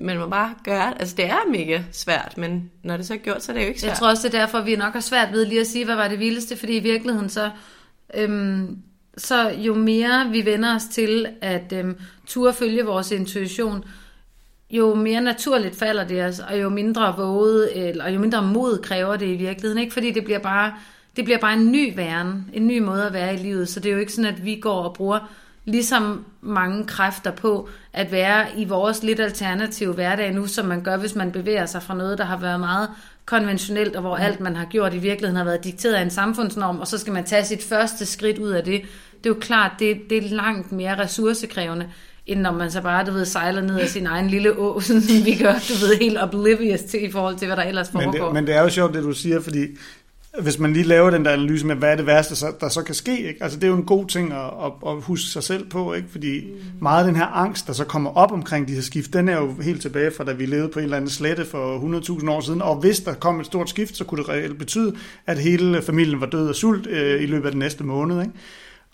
Man må bare gøre det. Altså, det er mega svært, men når det så er gjort, så er det jo ikke svært. Jeg tror også, det er derfor, vi nok har svært ved lige at sige, hvad var det vildeste, fordi i virkeligheden så... Øhm, så jo mere vi vender os til at øhm, turde følge vores intuition, jo mere naturligt falder det os, og jo mindre våget, eller jo mindre mod kræver det i virkeligheden. Ikke fordi det bliver bare, det bliver bare en ny væren, en ny måde at være i livet. Så det er jo ikke sådan, at vi går og bruger ligesom mange kræfter på at være i vores lidt alternative hverdag nu, som man gør, hvis man bevæger sig fra noget, der har været meget konventionelt, og hvor mm. alt man har gjort i virkeligheden har været dikteret af en samfundsnorm, og så skal man tage sit første skridt ud af det. Det er jo klart, det, det er langt mere ressourcekrævende, end når man så bare, du ved, sejler ned af sin egen lille å, sådan som vi gør, du ved, helt oblivious til i forhold til, hvad der ellers foregår. Men det, men det er jo sjovt, det du siger, fordi hvis man lige laver den der analyse med, hvad er det værste, der så kan ske, ikke? Altså det er jo en god ting at, at, at huske sig selv på, ikke? Fordi mm. meget af den her angst, der så kommer op omkring de her skift, den er jo helt tilbage fra, da vi levede på en eller anden slette for 100.000 år siden, og hvis der kom et stort skift, så kunne det reelt betyde, at hele familien var død af sult øh, i løbet af den næste måned, ikke?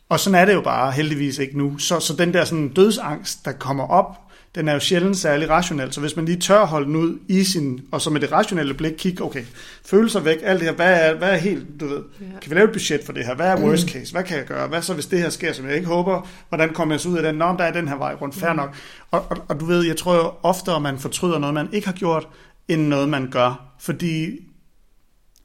Og sådan er det jo bare heldigvis ikke nu. Så, så den der sådan dødsangst, der kommer op, den er jo sjældent særlig rationel. Så hvis man lige tør holde den ud i sin, og så med det rationelle blik kigge, okay, følelser væk, alt det her, hvad er, hvad er helt, du ved, ja. kan vi lave et budget for det her? Hvad er worst mm. case? Hvad kan jeg gøre? Hvad så hvis det her sker, som jeg ikke håber? Hvordan kommer jeg så ud af den? Nå, der er den her vej rundt, fair mm. nok. Og, og, og, du ved, jeg tror jo oftere, man fortryder noget, man ikke har gjort, end noget, man gør. Fordi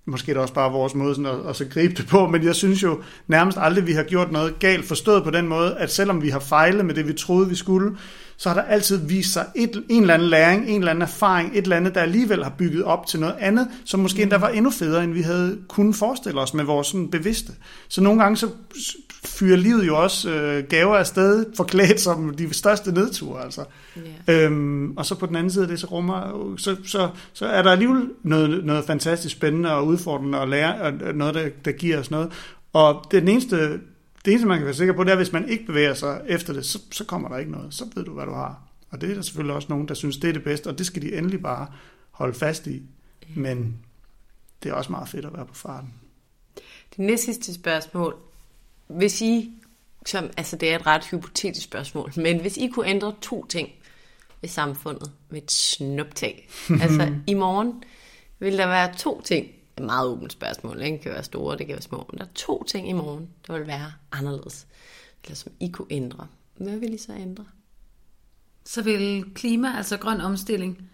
måske er det også bare vores måde sådan at, at så gribe det på, men jeg synes jo nærmest aldrig, vi har gjort noget galt, forstået på den måde, at selvom vi har fejlet med det, vi troede, vi skulle, så har der altid vist sig et, en eller anden læring, en eller anden erfaring, et eller andet, der alligevel har bygget op til noget andet, som måske endda var endnu federe, end vi havde kunnet forestille os med vores sådan, bevidste. Så nogle gange så fyrer livet jo også øh, gaver afsted, forklædt som de største nedture. Altså. Yeah. Øhm, og så på den anden side af det, så, rummer, så, så, så er der alligevel noget, noget fantastisk spændende og udfordrende at lære, og noget, der, der giver os noget. Og den eneste det eneste, man kan være sikker på, det er, at hvis man ikke bevæger sig efter det, så, så kommer der ikke noget. Så ved du, hvad du har. Og det er der selvfølgelig også nogen, der synes, det er det bedste, og det skal de endelig bare holde fast i. Men det er også meget fedt at være på farten. Det næste sidste spørgsmål. Hvis I, som, altså det er et ret hypotetisk spørgsmål, men hvis I kunne ændre to ting ved samfundet med et snuptag, altså i morgen, vil der være to ting, et meget åbent spørgsmål. Ikke? Det kan være store, det kan være små. Men der er to ting i morgen, der vil være anderledes. Eller som I kunne ændre. Hvad vil I så ændre? så vil klima, altså grøn omstilling,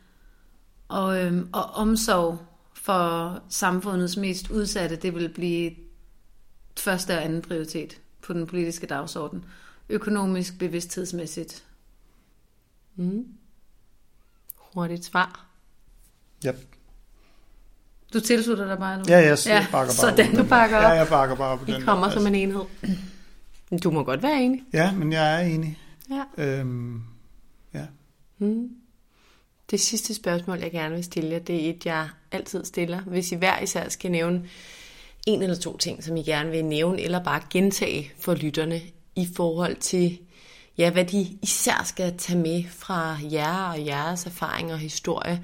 og, øhm, og omsorg for samfundets mest udsatte, det vil blive første og anden prioritet på den politiske dagsorden. Økonomisk, bevidsthedsmæssigt. Mm. Hurtigt svar. Ja. Du tilslutter dig bare nu? Ja, jeg ja, bakker bare sådan. Du bakker op. Ja, jeg bakker bare på Vi den. kommer der. som en enhed. Du må godt være enig. Ja, men jeg er enig. Ja. Øhm, ja. Mm. Det sidste spørgsmål, jeg gerne vil stille jer, det er et, jeg altid stiller. Hvis I hver især skal nævne en eller to ting, som I gerne vil nævne, eller bare gentage for lytterne i forhold til, ja, hvad de især skal tage med fra jer og jeres erfaringer og historie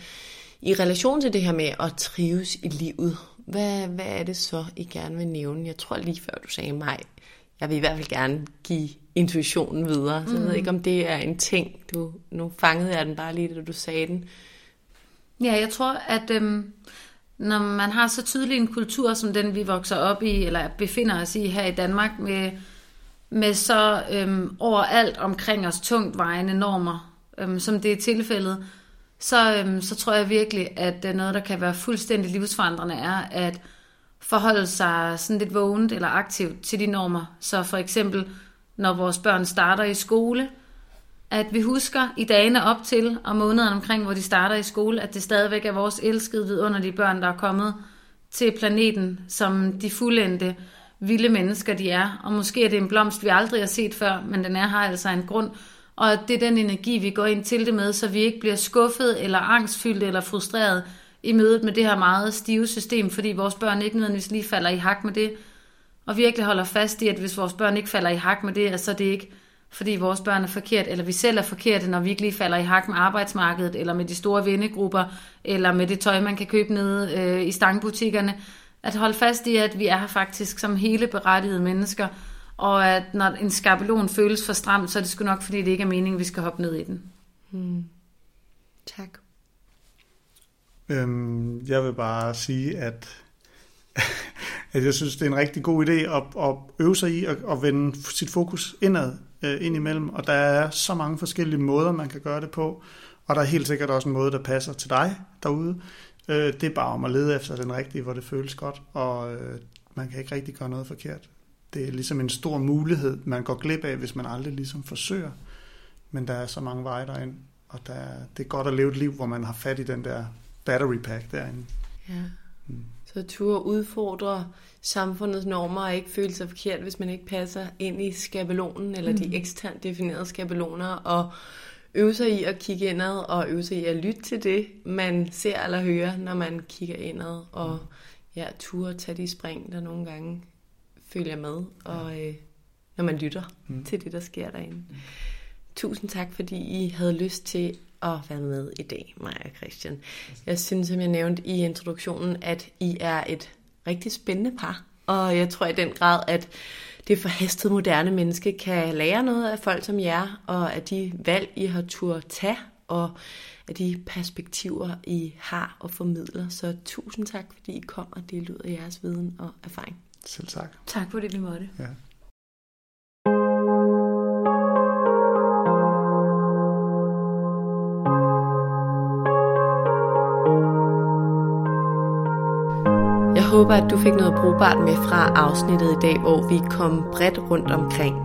i relation til det her med at trives i livet. Hvad, hvad er det så, I gerne vil nævne? Jeg tror lige før du sagde mig, jeg vil i hvert fald gerne give intuitionen videre. Så jeg ved ikke, om det er en ting. Du, nu fangede jeg den bare lige, da du sagde den. Ja, jeg tror, at øhm, når man har så tydelig en kultur, som den vi vokser op i, eller befinder os i her i Danmark, med, med så øhm, overalt omkring os tungt vejende normer, øhm, som det er tilfældet, så, øhm, så tror jeg virkelig, at øh, noget, der kan være fuldstændig livsforandrende, er at forholde sig sådan lidt vågent eller aktivt til de normer. Så for eksempel, når vores børn starter i skole, at vi husker i dagene op til og månederne omkring, hvor de starter i skole, at det stadigvæk er vores elskede, vidunderlige børn, der er kommet til planeten, som de fuldendte, vilde mennesker, de er. Og måske er det en blomst, vi aldrig har set før, men den er har altså en grund. Og at det er den energi, vi går ind til det med, så vi ikke bliver skuffet eller angstfyldt eller frustreret i mødet med det her meget stive system, fordi vores børn ikke nødvendigvis lige falder i hak med det. Og virkelig holder fast i, at hvis vores børn ikke falder i hak med det, så er det ikke fordi vores børn er forkert, eller vi selv er forkerte, når vi ikke lige falder i hak med arbejdsmarkedet, eller med de store vennegrupper, eller med det tøj, man kan købe nede øh, i stangbutikkerne. At holde fast i, at vi er her faktisk som hele berettigede mennesker, og at når en skabelon føles for stramt, så er det sgu nok, fordi det ikke er meningen, vi skal hoppe ned i den. Tak. Øhm, jeg vil bare sige, at, at jeg synes, det er en rigtig god idé at, at øve sig i at, at vende sit fokus indad øh, ind imellem. Og der er så mange forskellige måder, man kan gøre det på. Og der er helt sikkert også en måde, der passer til dig derude. Øh, det er bare om at lede efter den rigtige, hvor det føles godt. Og øh, man kan ikke rigtig gøre noget forkert. Det er ligesom en stor mulighed, man går glip af, hvis man aldrig ligesom forsøger. Men der er så mange veje derind. Og der, er- det er godt at leve et liv, hvor man har fat i den der battery pack derinde. Ja. Så turde udfordre samfundets normer og ikke føle sig forkert, hvis man ikke passer ind i skabelonen, eller de eksternt definerede skabeloner, og øve sig i at kigge indad, og øve sig i at lytte til det, man ser eller hører, når man kigger indad, og ja, turde tage de spring, der nogle gange følger med, og øh, når man lytter mm. til det, der sker derinde. Mm. Tusind tak, fordi I havde lyst til at være med i dag, mig og Christian. Jeg synes, som jeg nævnte i introduktionen, at I er et rigtig spændende par. Og jeg tror i den grad, at det forhastede moderne menneske kan lære noget af folk som jer, og af de valg, I har tur tage, og af de perspektiver, I har og formidler. Så tusind tak, fordi I kom og delte ud af jeres viden og erfaring. Selv tak. Tak fordi vi måtte. Ja. Jeg håber, at du fik noget brugbart med fra afsnittet i dag, hvor vi kom bredt rundt omkring.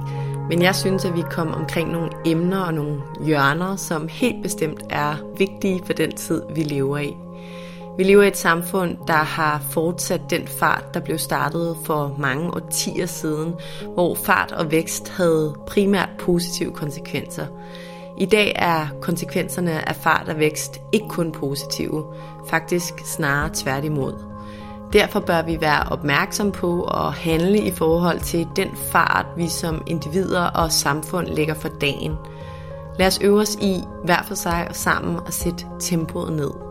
Men jeg synes, at vi kom omkring nogle emner og nogle hjørner, som helt bestemt er vigtige for den tid, vi lever i. Vi lever i et samfund, der har fortsat den fart, der blev startet for mange årtier siden, hvor fart og vækst havde primært positive konsekvenser. I dag er konsekvenserne af fart og vækst ikke kun positive, faktisk snarere tværtimod. Derfor bør vi være opmærksom på at handle i forhold til den fart, vi som individer og samfund lægger for dagen. Lad os øve os i, hver for sig og sammen, at sætte tempoet ned.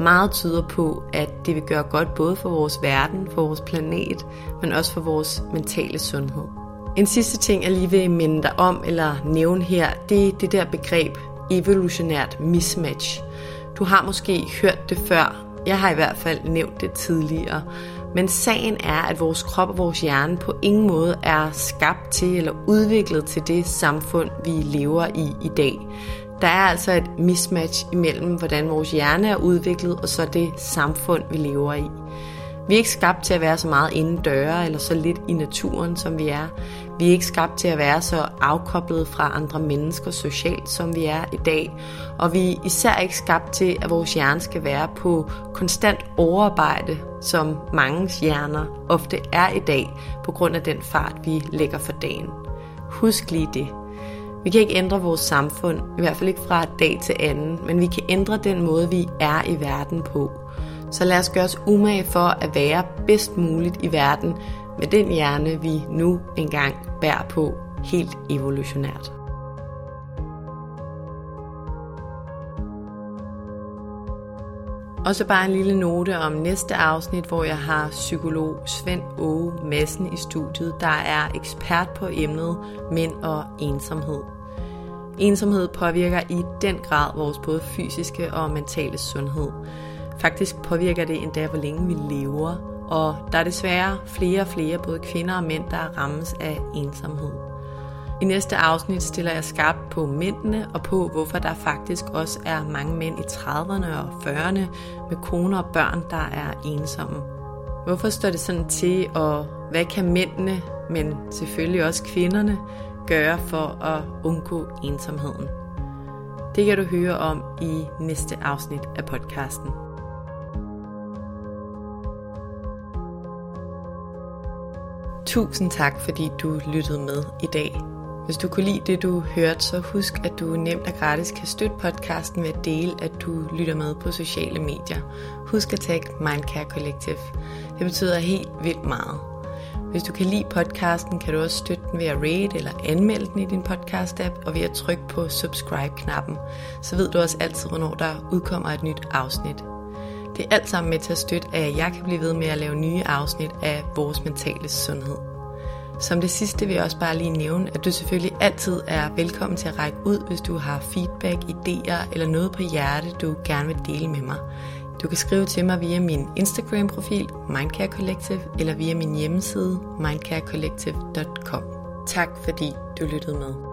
Meget tyder på, at det vil gøre godt både for vores verden, for vores planet, men også for vores mentale sundhed. En sidste ting, jeg lige vil minde dig om eller nævne her, det er det der begreb evolutionært mismatch. Du har måske hørt det før, jeg har i hvert fald nævnt det tidligere. Men sagen er, at vores krop og vores hjerne på ingen måde er skabt til eller udviklet til det samfund, vi lever i i dag. Der er altså et mismatch imellem, hvordan vores hjerne er udviklet, og så det samfund, vi lever i. Vi er ikke skabt til at være så meget inden døre, eller så lidt i naturen, som vi er. Vi er ikke skabt til at være så afkoblet fra andre mennesker socialt, som vi er i dag. Og vi er især ikke skabt til, at vores hjerne skal være på konstant overarbejde, som mange hjerner ofte er i dag, på grund af den fart, vi lægger for dagen. Husk lige det. Vi kan ikke ændre vores samfund, i hvert fald ikke fra dag til anden, men vi kan ændre den måde, vi er i verden på. Så lad os gøre os umage for at være bedst muligt i verden med den hjerne, vi nu engang bærer på helt evolutionært. Og så bare en lille note om næste afsnit, hvor jeg har psykolog Svend Åge Madsen i studiet, der er ekspert på emnet mænd og ensomhed. Ensomhed påvirker i den grad vores både fysiske og mentale sundhed. Faktisk påvirker det endda, hvor længe vi lever, og der er desværre flere og flere, både kvinder og mænd, der rammes af ensomhed. I næste afsnit stiller jeg skarpt på mændene og på, hvorfor der faktisk også er mange mænd i 30'erne og 40'erne med koner og børn, der er ensomme. Hvorfor står det sådan til, og hvad kan mændene, men selvfølgelig også kvinderne, gøre for at undgå ensomheden? Det kan du høre om i næste afsnit af podcasten. Tusind tak, fordi du lyttede med i dag. Hvis du kunne lide det, du hørte, så husk, at du nemt og gratis kan støtte podcasten ved at dele, at du lytter med på sociale medier. Husk at tagge Mindcare Collective. Det betyder helt vildt meget. Hvis du kan lide podcasten, kan du også støtte den ved at rate eller anmelde den i din podcast-app og ved at trykke på subscribe-knappen. Så ved du også altid, hvornår der udkommer et nyt afsnit. Det er alt sammen med til at støtte, at jeg kan blive ved med at lave nye afsnit af vores mentale sundhed. Som det sidste vil jeg også bare lige nævne, at du selvfølgelig altid er velkommen til at række ud, hvis du har feedback, idéer eller noget på hjerte, du gerne vil dele med mig. Du kan skrive til mig via min Instagram-profil, Mindcare Collective, eller via min hjemmeside, mindcarecollective.com. Tak fordi du lyttede med.